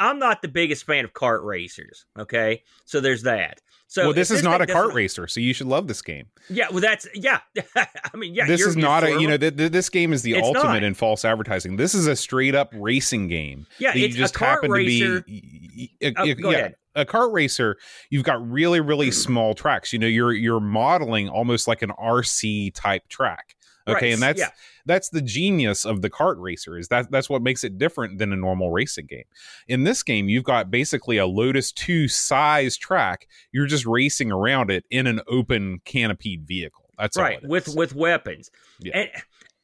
I'm not the biggest fan of kart racers. Okay, so there's that. So
well, this is not a kart racer, so you should love this game.
Yeah, well, that's yeah. *laughs* I mean, yeah.
this is not a you know th- th- this game is the
It's
ultimate
not.
in false advertising. This is a straight up racing game.
Yeah,
you just
a
happen
racer.
to be. y-
Oh, go
yeah,
ahead.
a kart racer. You've got really really small tracks. You know, you're you're modeling almost like an RC type track. Okay,
Right,
and that's
yeah.
that's the genius of the kart racer is that that's what makes it different than a normal racing game. In this game, you've got basically a Lotus 2 size track. You're just racing around it in an open canopied vehicle. That's
right
it
with
is.
with weapons
Yeah.
and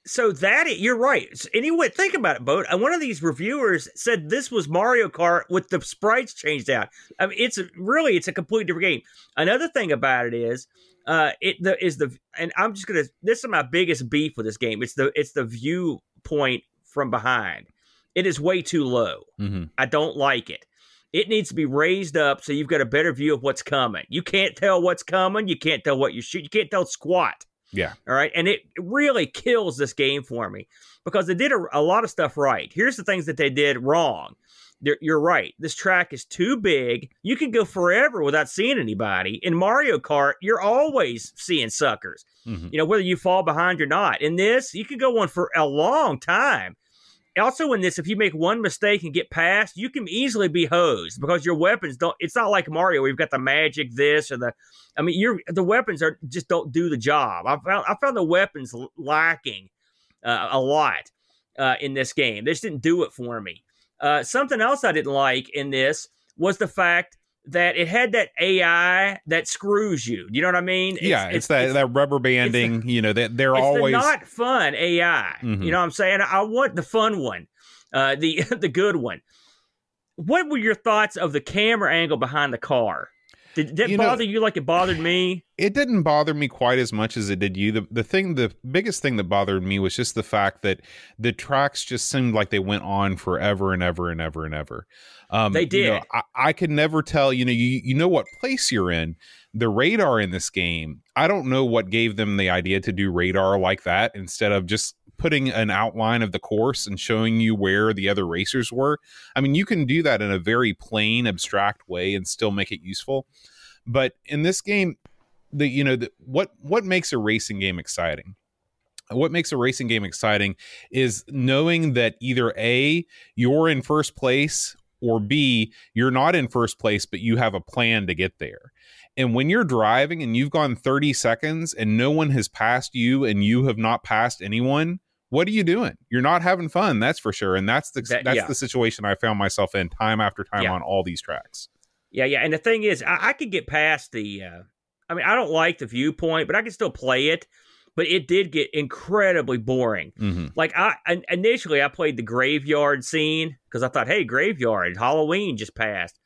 so that you're right S- anyway think about it boat and uh, one of these reviewers said this was mario kart with the sprites changed out i mean it's really it's a completely different game another thing about it is uh it the is the and i'm just gonna this is my biggest beef with this game it's the it's the viewpoint from behind it is way too low
Mhm.
I don't like it. It needs to be raised up so you've got a better view of what's coming. You can't tell what's coming. You can't tell what you shoot. You can't tell squat.
Yeah.
All right. And it really kills this game for me because they did a, a lot of stuff right. Here's the things that they did wrong. You're right. This track is too big. You can go forever without seeing anybody. In Mario Kart, you're always seeing suckers
Mhm.
you know, whether you fall behind or not. In this, you could go on for a long time. Also, in this, if you make one mistake and get past, you can easily be hosed because your weapons don't. It's not like Mario where you've got the magic this or the. I mean, your the weapons are just don't do the job. I found I found the weapons lacking uh, a lot uh, in this game. They just didn't do it for me. Uh, something else I didn't like in this was the fact that it had that AI that screws you. You know what I mean?
yeah, it's, that that rubber banding. you know that they're
it's
always
the not fun AI.
Mhm.
You know what I'm saying? I want the fun one, uh, the *laughs* the good one. What were your thoughts of the camera angle behind the car? Did, did that
You know-
bother you like it bothered me?
it didn't bother me quite as much as it did you. The the thing, the biggest thing that bothered me was just the fact that the tracks just seemed like they went on forever and ever and ever and ever. Um,
They
you know,
did.
I, I could never tell. You know, you you know what place you're in. The radar in this game, I don't know what gave them the idea to do radar like that instead of just putting an outline of the course and showing you where the other racers were. I mean, you can do that in a very plain, abstract way and still make it useful. But in this game, the you know the, what what makes a racing game exciting what makes a racing game exciting is knowing that either a you're in first place or b you're not in first place but you have a plan to get there and when you're driving and you've gone 30 seconds and no one has passed you and you have not passed anyone what are you doing you're not having fun that's for sure and that's the
That-
that's
yeah.
the situation i found myself in time after time
Yeah.
on all these tracks
Yeah, yeah. And the thing is, I, I could get past the. Uh, I mean, I don't like the viewpoint, but I can still play it. But it did get incredibly boring.
hmm
Like I in- initially, I played the graveyard scene because I thought, hey, graveyard, Halloween just passed,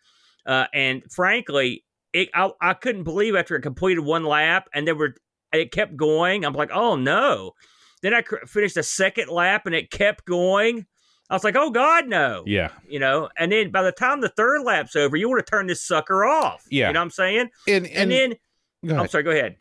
uh, and frankly, it I, I couldn't believe after I completed one lap and there were it kept going. I'm like, oh no. Then I cr- finished a second lap and it kept going. I was like, oh god, no.
yeah
You know, and then by the time the third lap's over, you want to turn this sucker off.
Yeah.
you know what I'm saying?
and
And, then I'm sorry, go ahead.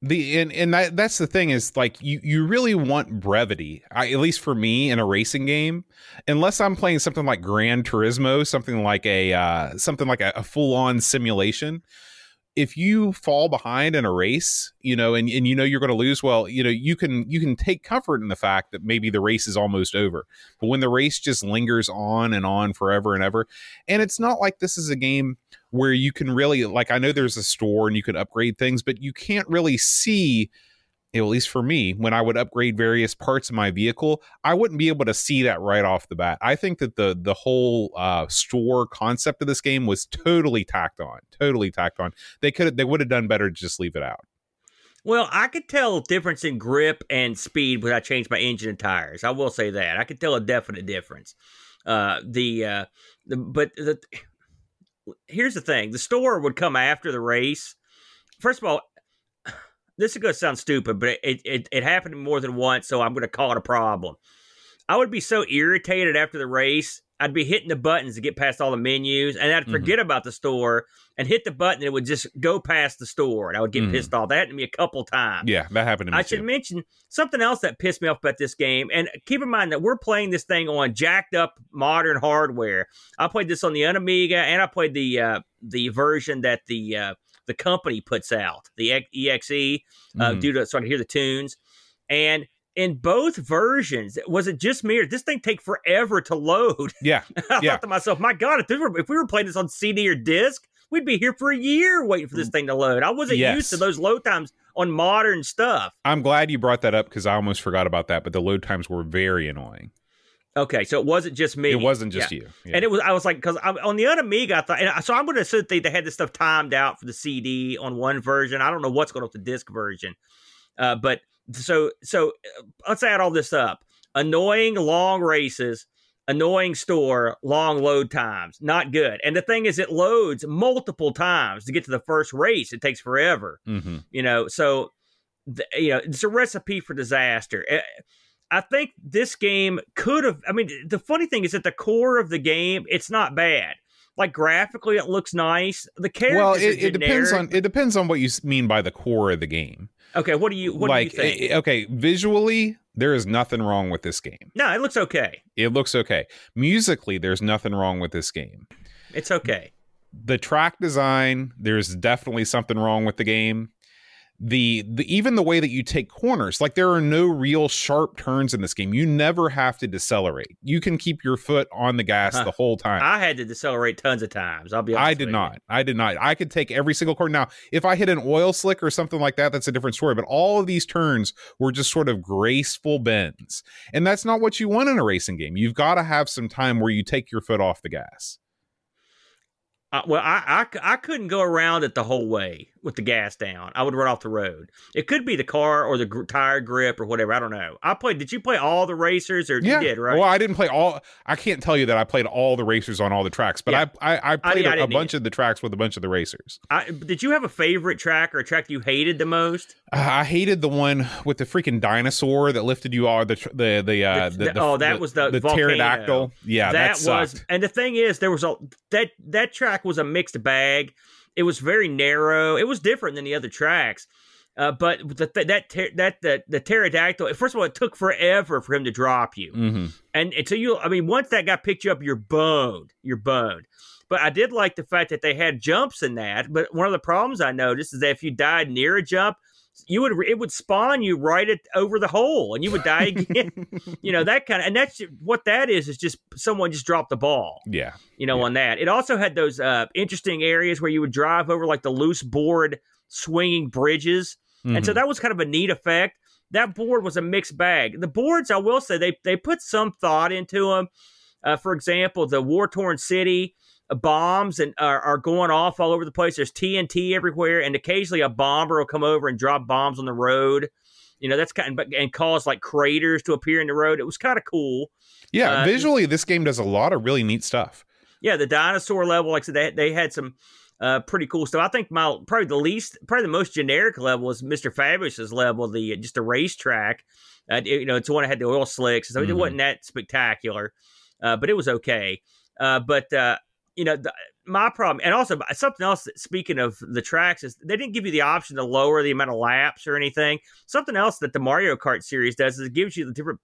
the and, and that that's the thing is like you you really want brevity I, at least for me in a racing game unless i'm playing something like gran turismo something like a uh, something like a, a full-on simulation if you fall behind in a race you know and, and you know you're going to lose well you know you can you can take comfort in the fact that maybe the race is almost over. But when the race just lingers on and on forever and ever and it's not like this is a game where you can really like I know there's a store and you can upgrade things, but you can't really see at least for me, when I would upgrade various parts of my vehicle, I wouldn't be able to see that right off the bat. I think that the the whole uh, store concept of this game was totally tacked on, totally tacked on. They could they would have done better to just leave it out.
Well, I could tell a difference in grip and speed when I changed my engine and tires. I will say that I could tell a definite difference. Uh, the, uh, the but the *sighs* here's the thing: the store would come after the race. First of all, this is going to sound stupid, but it, it it happened more than once, so I'm going to call it a problem. I would be so irritated after the race. I'd be hitting the buttons to get past all the menus, and I'd forget mm-hmm. about the store and hit the button. And it would just go past the store, and I would get mm-hmm. pissed off. That happened to me a couple times.
Yeah, that happened to me.
I
too.
should mention something else that pissed me off about this game. And keep in mind that we're playing this thing on jacked up modern hardware. I played this on the Amiga, and I played the uh, the version that the uh, the company puts out, the EXE, uh, mm-hmm. due to so I can hear the tunes. And in both versions, was it just me or this thing take forever to load? *laughs*
Yeah.
I
yeah.
thought to myself, my God, if, were, if we were playing this on CD or disc, we'd be here for a year waiting for this thing to load. I wasn't yes. used to those load times on modern stuff.
I'm glad you brought that up because I almost forgot about that, but the load times were very annoying.
Okay, so it wasn't just me.
It wasn't just
yeah.
you. Yeah.
And it was, I was like, because on the Amiga, I thought, and so I'm going to assume they, they had this stuff timed out for the CD on one version. I don't know what's going on with the disc version. Uh, but so so uh, let's add all this up. Annoying long races, annoying store, long load times. Not good. And the thing is, it loads multiple times to get to the first race. It takes forever.
Mm-hmm.
You know, so the, you know it's a recipe for disaster. I think this game could have. I mean, the funny thing is, at the core of the game, it's not bad like graphically it looks nice the characters well it,
it depends on it depends on what you mean by the core of the game
Okay, what do you what
like?
Do you eh, think?
Eh, okay, visually, there is nothing wrong with this game.
No, it looks okay.
It looks okay. Musically, there's nothing wrong with this game.
It's okay.
The track design, there's definitely something wrong with the game the, the even the way that you take corners like there are no real sharp turns in this game. You never have to decelerate. You can keep your foot on the gas huh. the whole time.
I had to decelerate tons of times i'll be
i did not you. i did not. I could take every single corner. Now if i hit an oil slick or something like that that's a different story but all of these turns were just sort of graceful bends. And that's not what you want in a racing game. You've got to have some time where you take your foot off the gas.
Uh, well, I, I, I couldn't go around it the whole way with the gas down. I would run off the road. It could be the car or the gr- tire grip or whatever. I don't know. I played. Did you play all the racers or
yeah.
you did right?
Well, I didn't play all. I can't tell you that I played all the racers on all the tracks, but yeah. I, I, I played I, a bunch of the tracks with a bunch of the racers.
did you have a favorite track or a track you hated the most?
Uh, I hated the one with the freaking dinosaur that lifted you all the the the, uh, the, the,
the oh that was the,
the pterodactyl. Yeah, that, that was.
And the thing is, there was a that that track was a mixed bag. It was very narrow. It was different than the other tracks. Uh, but the, that ter- that the the pterodactyl. First of all, it took forever for him to drop you,
mm-hmm.
and until you, I mean, once that guy picked you up, you're boned. You're boned. But I did like the fact that they had jumps in that. But one of the problems I noticed is that if you died near a jump, you would it would spawn you right at over the hole and you would die *laughs* again you know that kind of and that's what that is is just someone just dropped the ball
yeah
you know
yeah.
on that it also had those uh interesting areas where you would drive over like the loose board swinging bridges mm-hmm. and so mm-hmm. that was kind of a neat effect that board was a mixed bag the boards i will say they they put some thought into them uh, for example the war torn city bombs and are, are, going off all over the place. There's TNT everywhere, and occasionally a bomber will come over and drop bombs on the road. You know, that's kind of, and cause like craters to appear in the road. It was kind of cool.
Yeah, uh, visually, this game does a lot of really neat stuff.
Yeah, the dinosaur level, like I said, they, they had some uh, pretty cool stuff. I think my probably the least, probably the most generic level is Mister Fabulous's level, the just a racetrack. Uh, you know, it's the one that had the oil slicks, so mm-hmm. it wasn't that spectacular, uh, but it was okay. Uh, but uh, you know, the, my problem, and also uh, something else. That, speaking of the tracks, is they didn't give you the option to lower the amount of laps or anything. Something else that the Mario Kart series does is it gives you the different.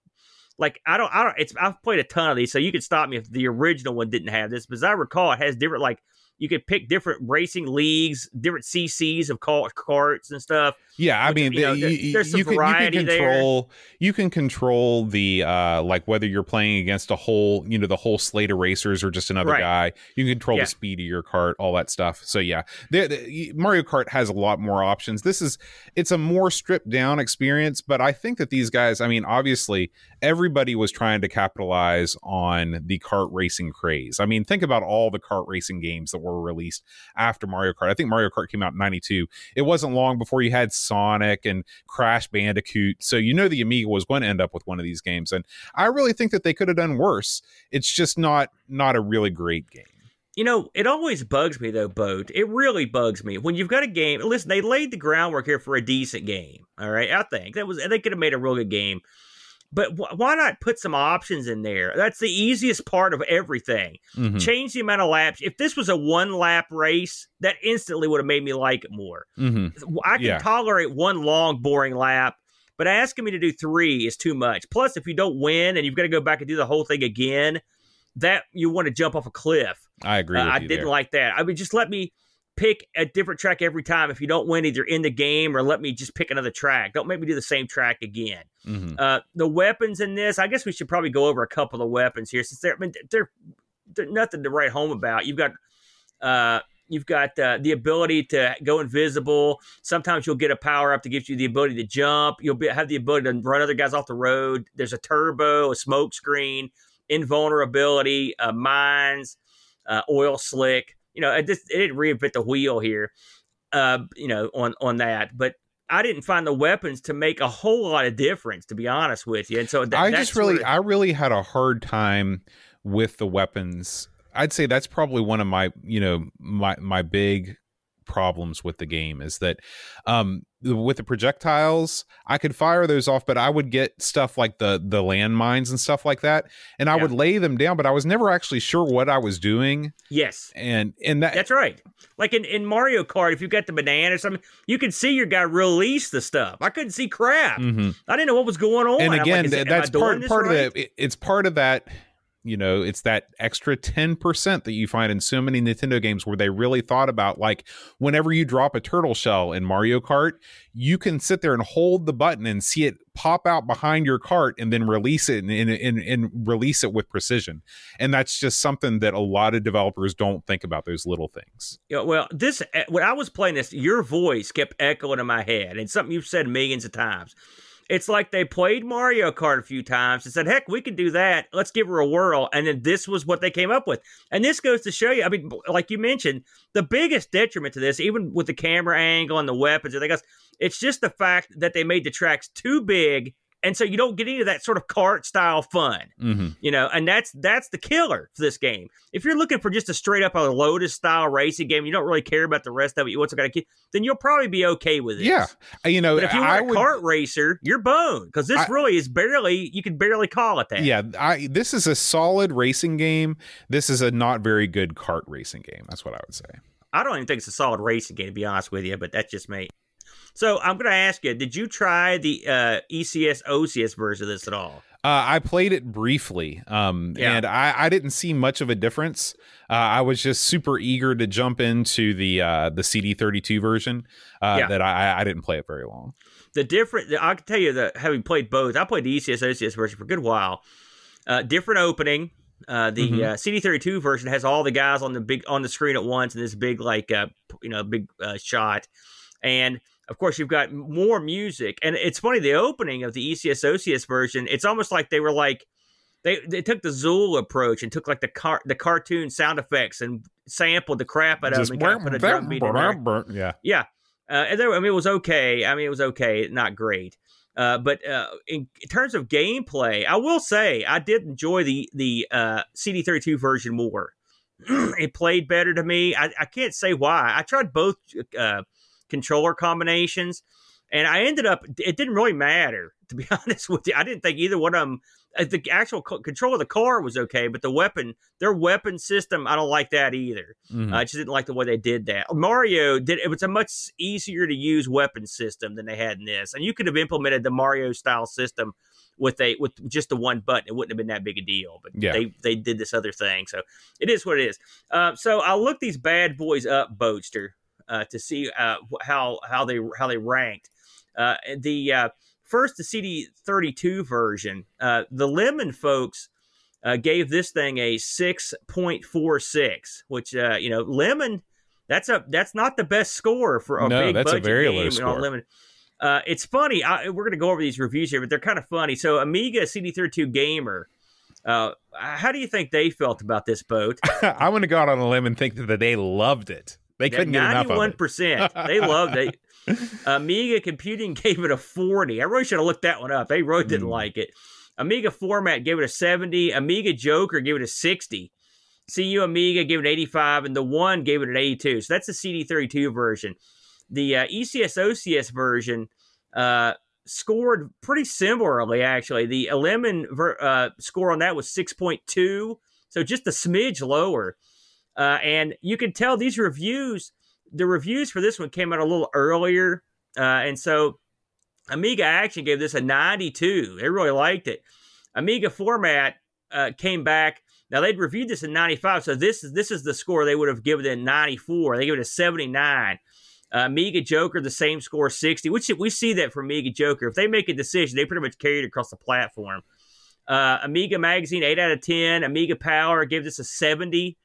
Like I don't, I don't. It's I've played a ton of these, so you can stop me if the original one didn't have this. But as I recall, it has different like you could pick different racing leagues, different CCs of carts and stuff.
Yeah, I mean,
you, know,
you,
there's some
you can,
variety
you can control you can control the uh like whether you're playing against a whole you know the whole slate of racers or just another
Right.
guy. You can control
Yeah.
the speed of your cart, all that stuff. So yeah, the, the, Mario Kart has a lot more options. This is it's a more stripped down experience, but I think that these guys, I mean, obviously everybody was trying to capitalize on the kart racing craze. I mean, think about all the kart racing games that were released after Mario Kart. I think Mario Kart came out in 92. It wasn't long before you had Sonic and Crash Bandicoot. So you know the Amiga was going to end up with one of these games and I really think that they could have done worse. It's just not not a really great game.
You know, it always bugs me though, Boat. It really bugs me when you've got a game. Listen, they laid the groundwork here for a decent game. All right, I think that was they could have made a real good game. But wh- why not put some options in there? That's the easiest part of everything.
Mhm.
Change the amount of laps. If this was a one lap race, that instantly would have made me like it more.
Mhm.
I can
Yeah.
tolerate one long, boring lap, but asking me to do three is too much. Plus, if you don't win and you've got to go back and do the whole thing again, that you want to jump off a cliff.
I agree
Uh, I didn't
there.
like that. I mean, just let me pick a different track every time. If you don't win, either in the game or let me just pick another track. Don't make me do the same track again.
Mhm.
Uh, the weapons in this, I guess we should probably go over a couple of weapons here, since they're I mean, they're, they're nothing to write home about. You've got uh, you've got uh, the ability to go invisible. Sometimes you'll get a power up that gives you the ability to jump. You'll be, have the ability to run other guys off the road. There's a turbo, a smoke screen, invulnerability, uh, mines, uh, oil slick. You know, it, just, it didn't reinvent the wheel here. Uh, you know, on on that, but I didn't find the weapons to make a whole lot of difference, to be honest with you. And so that,
I just really,
of-
I really had a hard time with the weapons. I'd say that's probably one of my, you know, my my big problems with the game is that um with the projectiles i could fire those off but i would get stuff like the the landmines and stuff like that and i
Yeah.
would lay them down but i was never actually sure what i was doing
yes,
and and that
That's right. Like in, in Mario Kart, if you got the banana or something, you can see your guy release the stuff. I couldn't see crap.
Mhm.
I didn't know what was going on.
and
like,
again
is
th-
it- am I
that's part part
right?
of the it- it's part of that you know it's that extra 10% that you find in so many nintendo games where they really thought about like whenever you drop a turtle shell in mario kart you can sit there and hold the button and see it pop out behind your cart and then release it and, and, and, release it with precision and that's just something that a lot of developers don't think about those little things
Yeah, well, this eh, when I was playing this, your voice kept echoing in my head, and something you've said millions of times. It's like they played Mario Kart a few times and said, "Heck, we can do that. Let's give her a whirl." And then this was what they came up with. And this goes to show you. I mean, like you mentioned, the biggest detriment to this, even with the camera angle and the weapons and else, it's just the fact that they made the tracks too big, and so you don't get any of that sort of cart style fun
mm-hmm.
you know and that's that's the killer for this game. If you're looking for just a straight up a lotus style racing game you don't really care about the rest of it you what's going to keep then you'll probably be okay with it.
Yeah. Uh, you know
but if you
I
want a
would,
kart racer you're boned because this
I-
really is barely you can barely call it that.
Yeah i this is a solid racing game. This is a not very good kart racing game that's what i would say.
I don't even think it's a solid racing game to be honest with you but that's just me so i'm going to ask you did you try the uh, ecs ocs version of this at all
Uh, I played it briefly, um,
Yeah.
and I, I didn't see much of a difference. Uh, I was just super eager to jump into the uh, the CD32 version. Uh,
Yeah.
That I, I didn't play it very long.
the different i can tell you that having played both i played the ecs ocs version for a good while uh, different opening uh, the
Mhm.
uh, CD32 version has all the guys on the big on the screen at once in this big like uh, you know big uh, shot, and of course you've got more music. And it's funny the opening of the E ECS OCS version. It's almost like they were like they they took the Zool approach and took like the car the cartoon sound effects and sampled the crap out of them and put a drum beat in there.
yeah.
Yeah. Uh, and there, I mean, it was okay. I mean, it was okay, not great. Uh, but uh, in, in terms of gameplay, I will say I did enjoy the the uh, CD32 version more. *clears throat* it played better to me. I, I can't say why. I tried both uh, controller combinations, and I ended up. It didn't really matter, to be *laughs* honest with you. I didn't think either one of them uh, the actual control of the car was okay, but the weapon, their weapon system, I don't like that either.
Mhm.
I just didn't like the way they did that. Mario did it was a much easier to use weapon system than they had in this, and you could have implemented the Mario style system with a with just the one button. It wouldn't have been that big a deal, but
Yeah.
they they did this other thing, so it is what it is. Uh, so I'll look these bad boys up, Boatster, uh, to see uh, how how they how they ranked. Uh, the uh, first the CD32 version, uh, the Lemon folks uh, gave this thing a 6.46, which uh, you know Lemon that's a that's not the best score for a
No,
big
that's a
budget
very
game
low
on
score.
Lemon. Uh, it's funny. I, we're going to go over these reviews here, but they're kind of funny. So, Amiga CD32 Gamer, uh, how do you think they felt about this boat?
I'm going to go out on a limb and think that they loved it. They couldn't get enough of it.
percent. They loved it. *laughs* Amiga Computing gave it a forty. I really should have looked that one up. They really didn't
Mm.
like it. Amiga Format gave it a seventy. Amiga Joker gave it a sixty. CU Amiga gave it eighty-five, and the one gave it an eighty-two. So that's the CD32 version. The uh, ECS OCS version uh, scored pretty similarly. Actually, the Lemon ver- uh, score on that was six point two, so just a smidge lower. Uh, and you can tell these reviews, the reviews for this one came out a little earlier. Uh, and so Amiga Action gave this a 92. They really liked it. Amiga Format uh, came back. Now they'd reviewed this in 95, so this is this is the score they would have given it in 94. They gave it a 79. Uh, Amiga Joker, the same score, 60. Which we see that for Amiga Joker. If they make a decision, they pretty much carry it across the platform. Uh, Amiga Magazine, 8 out of 10. Amiga Power gave this a 70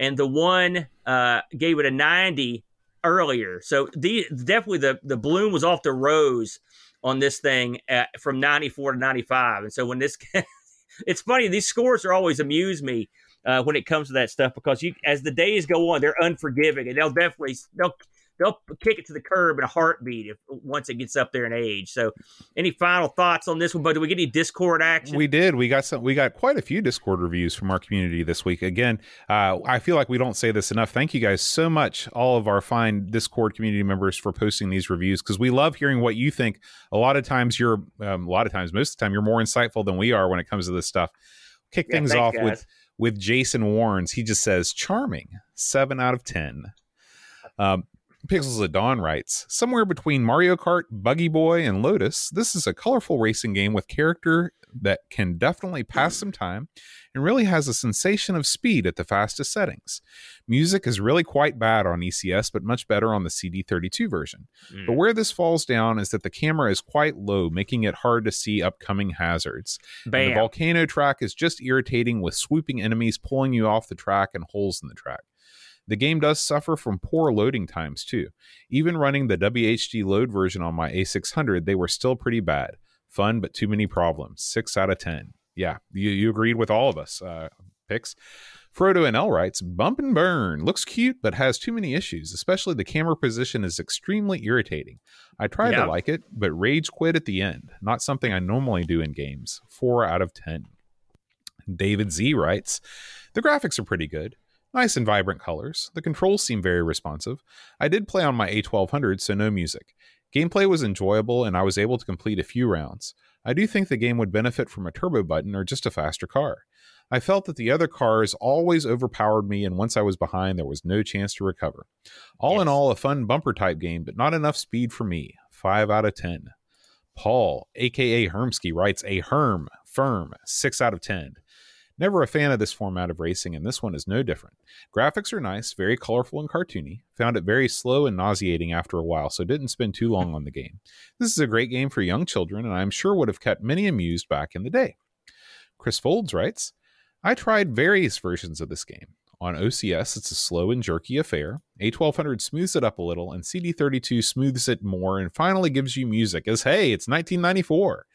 and the one uh, gave it a 90 earlier. So the definitely the the bloom was off the rose on this thing at, from 94 to 95. And so when this *laughs* it's funny these scores are always amuse me uh, when it comes to that stuff because you as the days go on they're unforgiving and they'll definitely they'll they'll kick it to the curb in a heartbeat if once it gets up there in age. So any final thoughts on this one? But do we get any Discord action?
We did. We got some. We got quite a few Discord reviews from our community this week. Again, uh, I feel like we don't say this enough. Thank you guys so much, all of our fine Discord community members, for posting these reviews because we love hearing what you think. A lot of times, you're um, a lot of times, most of the time, you're more insightful than we are when it comes to this stuff. Kick
Yeah,
things off
guys.
with with Jason Warrens. He just says charming, seven out of ten. Um, Pixels at Dawn writes somewhere between Mario Kart, Buggy Boy, and Lotus. This is a colorful racing game with character that can definitely pass some time and really has a sensation of speed at the fastest settings. Music is really quite bad on ECS, but much better on the CD32 version.
Mm.
But where this falls down is that the camera is quite low, making it hard to see upcoming hazards. The volcano track is just irritating with swooping enemies pulling you off the track and holes in the track. The game does suffer from poor loading times too. Even running the WHD load version on my A600, they were still pretty bad. Fun, but too many problems. 6 out of 10. Yeah, you, you agreed with all of us, uh, picks. Frodo NL writes, Bump and Burn looks cute, but has too many issues, especially the camera position is extremely irritating. I tried
Yeah.
to like it, but rage quit at the end. Not something I normally do in games. 4 out of 10. David Z writes, The graphics are pretty good. Nice and vibrant colors. The controls seem very responsive. I did play on my A1200, so no music. Gameplay was enjoyable, and I was able to complete a few rounds. I do think the game would benefit from a turbo button or just a faster car. I felt that the other cars always overpowered me, and once I was behind, there was no chance to recover. All in all, a fun bumper type game, but not enough speed for me. 5 out of 10. Paul, aka Hermsky, writes a Herm, firm, 6 out of 10. Never a fan of this format of racing, and this one is no different. Graphics are nice, very colorful and cartoony. Found it very slow and nauseating after a while, so didn't spend too long on the game. This is a great game for young children, and I'm sure would have kept many amused back in the day. Chris Folds writes, I tried various versions of this game. On OCS, it's a slow and jerky affair. A1200 smooths it up a little, and CD32 smooths it more and finally gives you music as hey, it's 1994.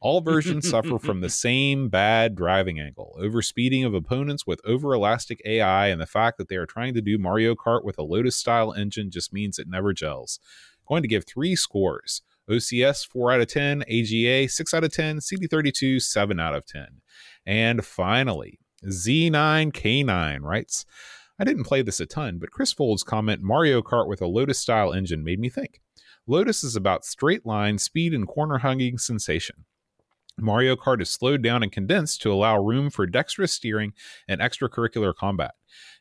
All versions suffer *laughs* from the same bad driving angle, overspeeding of opponents with over elastic AI, and the fact that they are trying to do Mario Kart with a Lotus style engine just means it never gels. Going to give three scores OCS 4 out of 10, AGA 6 out of 10, CD32 7 out of 10. And finally, Z9K9 writes, I didn't play this a ton, but Chris Fold's comment Mario Kart with a Lotus style engine made me think. Lotus is about straight line, speed, and corner hugging sensation. Mario Kart is slowed down and condensed to allow room for dexterous steering and extracurricular combat.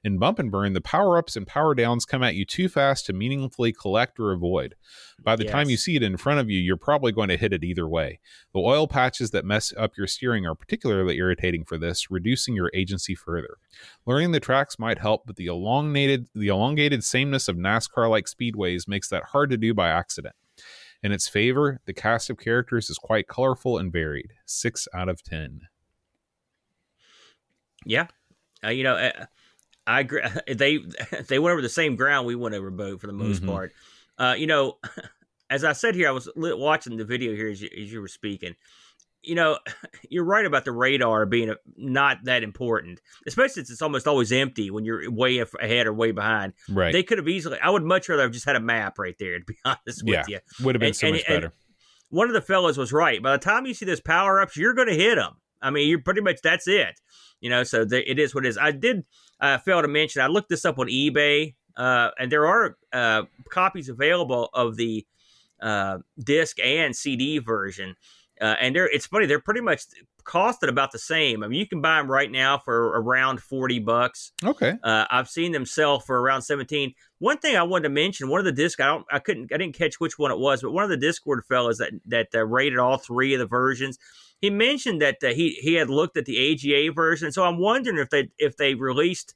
In Bump and Burn, the power ups and power downs come at you too fast to meaningfully collect or avoid. By the time you see it in front of you, you're probably going to hit it either way. The oil patches that mess up your steering are particularly irritating for this, reducing your agency further. Learning the tracks might help, but the elongated the elongated sameness of NASCAR-like speedways makes that hard to do by accident. In its favor, the cast of characters is quite colorful and varied. Six out of ten.
Yeah, uh, you know, uh, I agree. *laughs* They *laughs* they went over the same ground we went over boat for the most
Mhm.
part. Uh, you know, *laughs* as I said here, I was watching the video here as you, as you were speaking. You know, *laughs* you're right about the radar being not that important, especially since it's almost always empty when you're way ahead or way behind.
Right.
They could have easily. I would much rather have just had a map right there. *laughs* To be honest with
Yeah.
you,
Would have been
and-
so
and-
much better.
one of the fellas was right. By the time you see those power ups, you're going to hit them. I mean, you're pretty much that's it. You know, so the, it is what it is. I did uh, fail to mention. I looked this up on eBay, uh, and there are uh, copies available of the uh, disc and CD version. Uh, and they're it's funny. They're pretty much costed about the same. I mean, you can buy them right now for around forty bucks.
Okay.
Uh, I've seen them sell for around seventeen. One thing I wanted to mention, one of the disc, I don't, I couldn't, I didn't catch which one it was, but one of the Discord fellas that that uh, rated all three of the versions, he mentioned that uh, he he had looked at the AGA version. So I'm wondering if they if they released.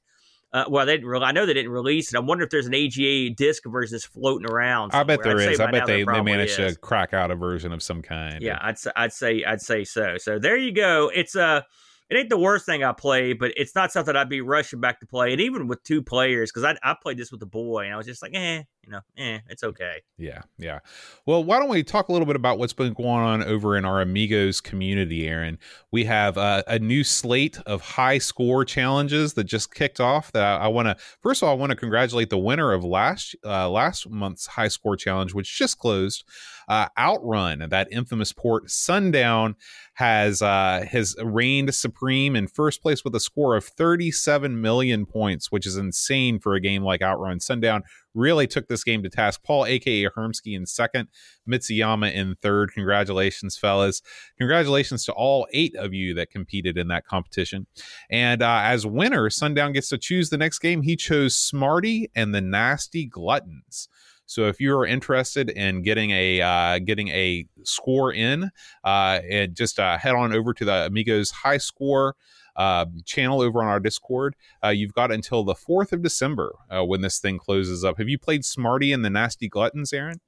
Uh, well, they didn't. Re- I know they didn't release it. I wonder if there's an AGA disc version that's floating around.
I bet
somewhere.
there is. I bet they, they managed
is.
to crack out a version of some kind.
Yeah, I'd say, I'd say I'd say so. So there you go. It's uh it ain't the worst thing I play, but it's not something I'd be rushing back to play. And even with two players, because I I played this with a boy, and I was just like, eh, you know, eh, it's okay.
Yeah, yeah. Well, why don't we talk a little bit about what's been going on over in our Amigos community, Aaron? We have uh, a new slate of high score challenges that just kicked off. That I, I want to first of all, I want to congratulate the winner of last uh, last month's high score challenge, which just closed. Uh, Outrun, that infamous port, Sundown has uh, has reigned supreme in first place with a score of 37 million points, which is insane for a game like Outrun. Sundown really took this game to task. Paul, aka Hermsky, in second, Mitsuyama in third. Congratulations, fellas! Congratulations to all eight of you that competed in that competition. And uh, as winner, Sundown gets to choose the next game. He chose Smarty and the Nasty Gluttons. So if you are interested in getting a uh, getting a score in, uh, and just uh, head on over to the Amigos High Score uh, channel over on our Discord. Uh, you've got until the fourth of December uh, when this thing closes up. Have you played Smarty and the Nasty Gluttons, Aaron?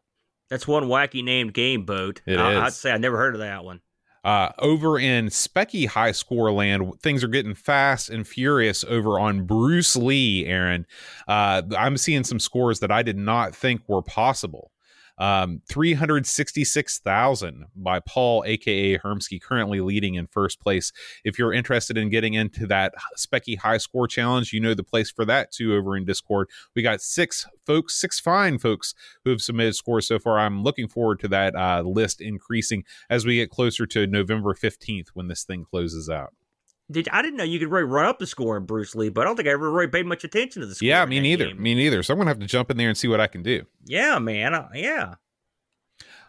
That's one wacky named game boat.
It
I,
is.
I'd say I never heard of that one.
Uh, over in Specky High Score Land, things are getting fast and furious over on Bruce Lee, Aaron. Uh, I'm seeing some scores that I did not think were possible. Um, 366,000 by Paul, aka Hermsky, currently leading in first place. If you're interested in getting into that Specky High Score Challenge, you know the place for that too over in Discord. We got six folks, six fine folks who have submitted scores so far. I'm looking forward to that uh, list increasing as we get closer to November 15th when this thing closes out.
Did I didn't know you could really run up the score in Bruce Lee, but I don't think I ever really paid much attention to the score.
Yeah, me neither.
game.
Me neither. So I'm to have to jump in there and see what I can do.
Yeah, man. Uh, yeah.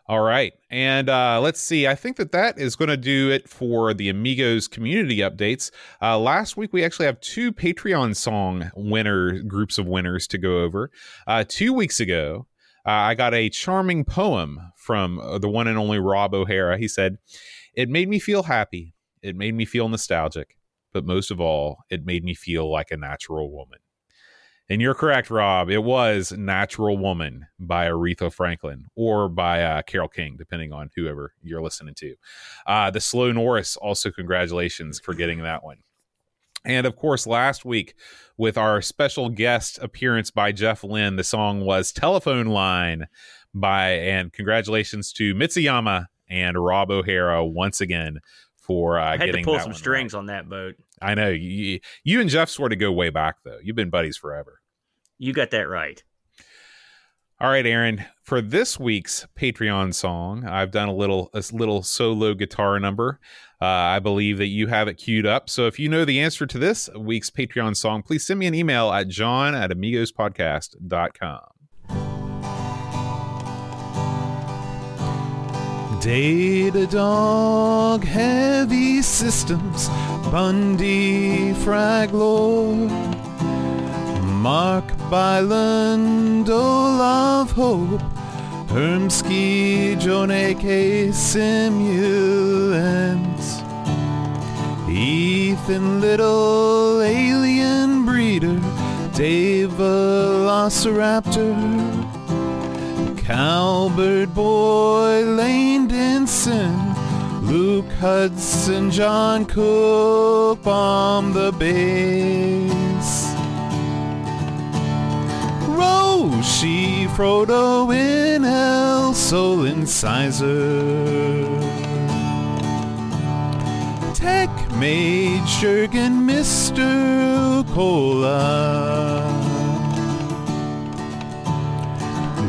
All right. And uh, let's see. I think that that is going to do it for the Amigos community updates. Uh, last week, we actually have two Patreon song winner groups of winners to go over. Uh, two weeks ago, uh, I got a charming poem from uh, the one and only Rob O'Hara. He said, It made me feel happy. It made me feel nostalgic. But most of all, it made me feel like a natural woman. And you're correct, Rob. It was Natural Woman by Aretha Franklin or by uh, Carole King, depending on whoever you're listening to. Uh, the Slow Norris, also congratulations for getting that one. And of course, last week with our special guest appearance by Jeff Lynne, the song was Telephone Line by, and congratulations to Mitsuyama and Rob O'Hara once again for uh,
I had to pull some strings
right.
on that boat.
I know you, you and Jeff sort of go way back though. You've been buddies forever.
You got that right.
All right, Aaron. For this week's Patreon song, I've done a little a little solo guitar number. Uh, I believe that you have it queued up. So if you know the answer to this week's Patreon song, please send me an email at john at amigospodcast.com.
Data Dog, Heavy Systems, Bundy, Fraglore, Mark Byland, Olaf Hope, Hermsky, Joan A.K. Simulant, Ethan Little, Alien Breeder, Dave Velociraptor, Calbert Boy, Lane Denson, Luke Hudson, John Cook, Bomb the Base. Roshi, Frodo, NL, Soul Incisor. Tech Mage, Jurgen, Mr. Cola.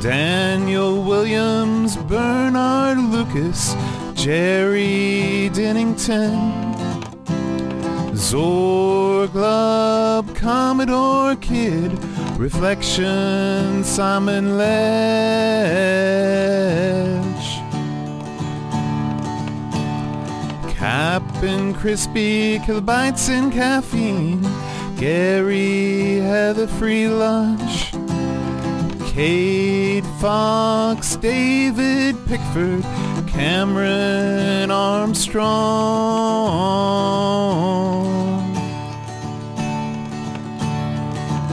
Daniel Williams, Bernard Lucas, Jerry Dennington, Zorglub, Commodore Kid, Reflection, Simon Ledge. Captain Crispy, Kilobytes and Caffeine, Gary, Heather Free Lunch. Cade Fox, David Pickford, Cameron Armstrong.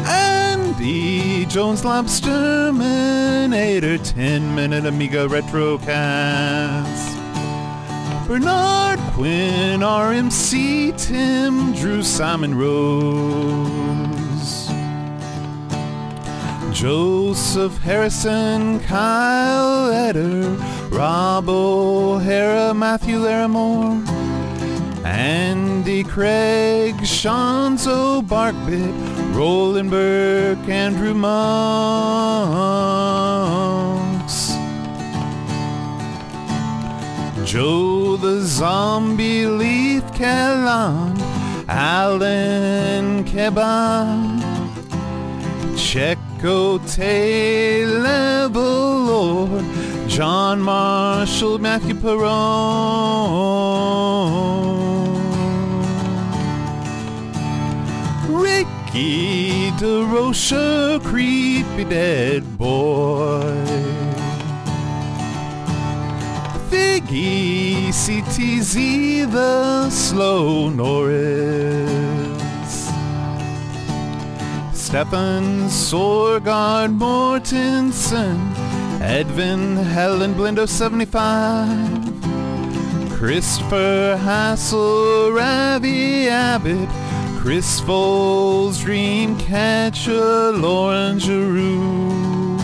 Andy Jones Lobster Terminator 10 Minute Amiga Retrocast. Bernard Quinn, RMC, Tim, Drew, Simon Rose. Joseph Harrison, Kyle Eder, Rob O'Hara, Matthew Larimore, Andy Craig, Shanzo Barkbit, Roland Burke, Andrew Monks. Joe the Zombie Leaf Callan, Alan Keban, Checo Tay Level Lord, John Marshall, Matthew Perron. Ricky DeRocha, creepy dead boy. Figgy CTZ, the slow Norris. Stefan Sorgard Mortensen, Edvin Helen Blindo 75. Christopher Hassel, Ravi Abbott, Chris Foles, Dreamcatcher, Lauren Giroux,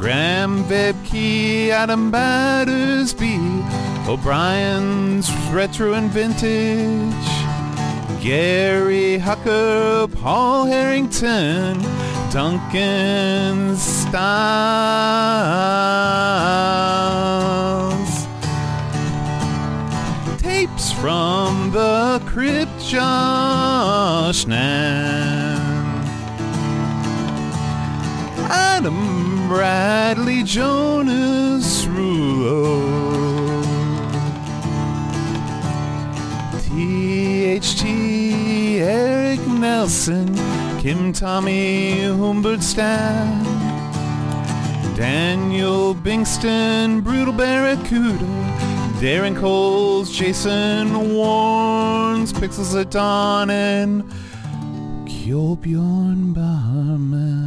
Graham Vebke, Adam Battersby, O'Brien's Retro and Vintage, Gary Hucker, Paul Harrington, Duncan Stiles. Tapes from the crypt, Josh Nan. Adam Bradley, Jonas Rulo. THT, Nelson, Kim Tommy, Humbert Stan. Daniel Bingston, Brutal Barracuda, Darren Coles, Jason Warns, Pixels at Dawn, and Kjolbjorn Barman.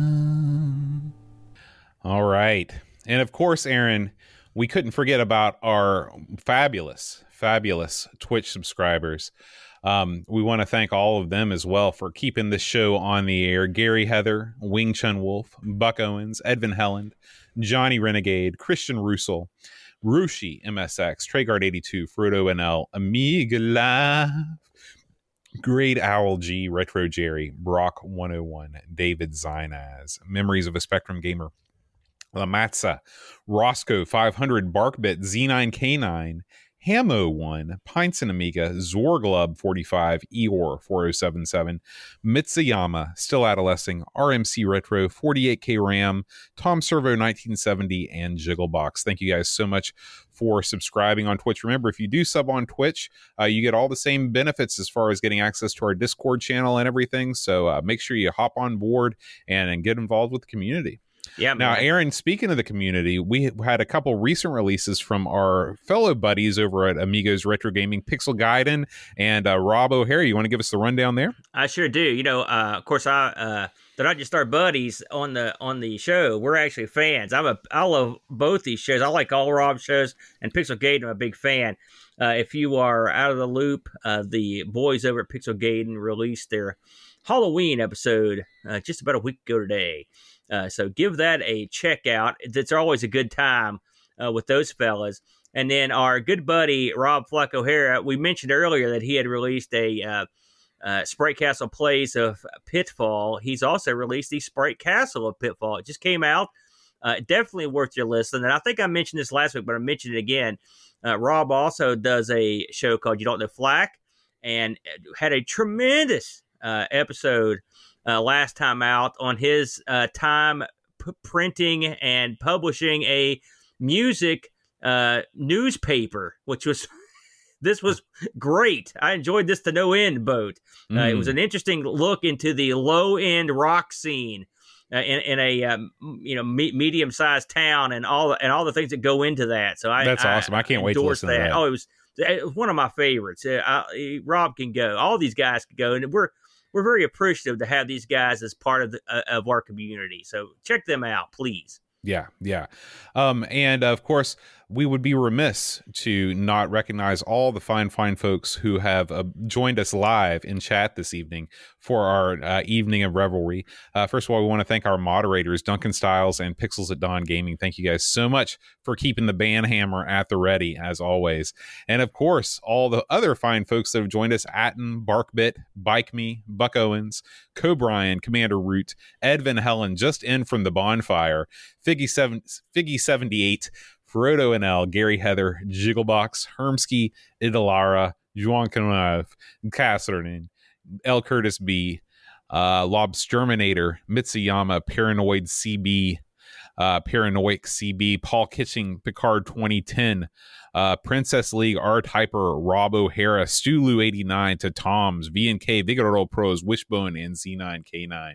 All right. And of course, Aaron, we couldn't forget about our fabulous, fabulous Twitch subscribers. Um, we want to thank all of them as well for keeping this show on the air. Gary Heather, Wing Chun Wolf, Buck Owens, Edvin Helland, Johnny Renegade, Christian Russell, Rushi MSX, Tragard82, Frodo NL, Amiga Live, Great Owl G, Retro Jerry, Brock 101, David Zinaz, Memories of a Spectrum Gamer, Lamatza, Roscoe 500, Barkbit, Z9K9, Hamo 1, Pints and Amiga, Zorglub 45, Eor 4077, Mitsuyama, Still Adolescing, RMC Retro, 48K RAM, Tom Servo 1970, and Jigglebox. Thank you guys so much for subscribing on Twitch. Remember, if you do sub on Twitch, uh, you get all the same benefits as far as getting access to our Discord channel and everything. So uh, make sure you hop on board and, and get involved with the community.
Yeah,
Now,
man.
Aaron, speaking of the community, we had a couple recent releases from our fellow buddies over at Amigos Retro Gaming, Pixel Gaiden and uh, Rob O'Hara. You want to give us the rundown there?
I sure do. You know, uh, of course, I uh, they're not just our buddies on the on the show. We're actually fans. I'm a I love both these shows. I like all Rob's shows, and Pixel Gaiden. I'm a big fan. Uh, if you are out of the loop, uh, the boys over at Pixel Gaiden released their Halloween episode uh, just about a week ago today. Uh, so give that a check out. It's always a good time uh, with those fellas. And then our good buddy Rob Fleck O'Hara, we mentioned earlier that he had released a uh, uh, Sprite Castle plays of Pitfall. He's also released the Sprite Castle of Pitfall. It just came out. Uh, definitely worth your listen. And I think I mentioned this last week, but I mentioned it again. Uh, Rob also does a show called You Don't Know Flack and had a tremendous uh, episode uh, last time out on his uh, time p- printing and publishing a music uh, newspaper, which was *laughs* this was great. I enjoyed this to no end. Boat. Uh, it was an interesting look into the low end rock scene. Uh, in, in a um, you know me- medium sized town and all the, and all the things that go into that. So I
That's awesome. I can't wait to listen to that.
Oh, it was, it was one of my favorites. Uh, I, Rob can go. All these guys can go, and we're we're very appreciative to have these guys as part of the, uh, of our community. So check them out, please.
Yeah, yeah. Um, and of course, we would be remiss to not recognize all the fine, fine folks who have uh, joined us live in chat this evening for our uh, evening of revelry. Uh, first of all, we want to thank our moderators, Duncan Styles and Pixels at Dawn Gaming. Thank you guys so much for keeping the band hammer at the ready, as always. And of course, all the other fine folks that have joined us Atten, Barkbit, Bike Me, Buck Owens, Cobrian, Commander Root, Ed Van Helen, just in from the bonfire, Figgy, seven, Figgy 78, Frodo NL, Gary Heather, Jigglebox, Hermsky, Idalara, Juan Kanav, Kassernin, L. Curtis B, uh, Lobsterminator, Mitsuyama, Paranoid CB, uh, Paranoic CB, Paul Kitching, Picard 2010, uh, Princess League, Art Hyper, Rob O'Hara, Stulu89 to Tom's, VNK, Vigoro Pros, Wishbone, and Z9K9.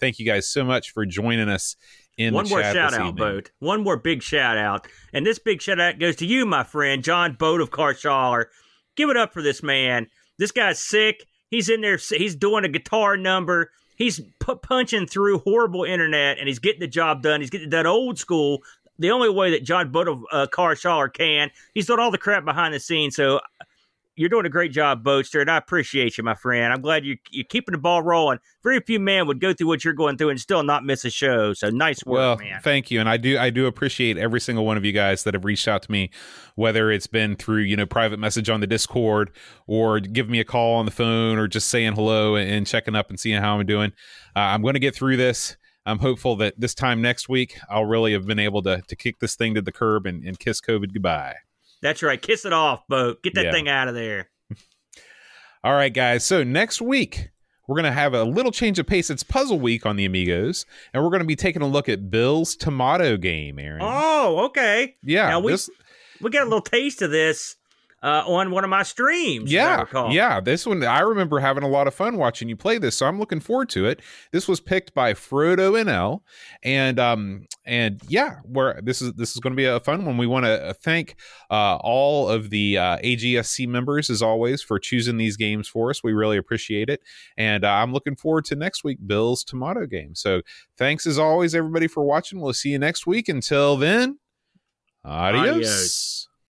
Thank you guys so much for joining us in
One
the
more shout out. Boat. One more big shout out. And this big shout out goes to you, my friend, John Boat of Carshaller. Give it up for this man. This guy's sick. He's in there. He's doing a guitar number. He's pu- punching through horrible internet and he's getting the job done. He's getting that old school, the only way that John Boat of uh, Carshaller can. He's doing all the crap behind the scenes. So you're doing a great job, Boatster, and I appreciate you, my friend. I'm glad you, you're keeping the ball rolling. Very few men would go through what you're going through and still not miss a show. So nice work,
well,
man.
thank you, and I do I do appreciate every single one of you guys that have reached out to me, whether it's been through you know private message on the Discord or give me a call on the phone or just saying hello and checking up and seeing how I'm doing. Uh, I'm going to get through this. I'm hopeful that this time next week I'll really have been able to to kick this thing to the curb and, and kiss COVID goodbye.
That's right. Kiss it off, boat. Get that
Yeah.
thing out of there. *laughs*
All right, guys. So next week we're going to have a little change of pace. It's Puzzle Week on the Amigos, and we're going to be taking a look at Bill's Tomato Game, Aaron.
Oh, okay.
yeah,
now we-
this
We got a little taste of this uh, on one of my streams.
Yeah, yeah. This one, I remember having a lot of fun watching you play this, so I'm looking forward to it. This was picked by Frodo NL, and um, and yeah, where this is this is going to be a fun one. We want to thank uh, all of the uh, AGSC members as always for choosing these games for us. We really appreciate it, and uh, I'm looking forward to next week, Bill's Tomato Game. So thanks as always, everybody, for watching. We'll see you next week. Until then, adios.
Adios.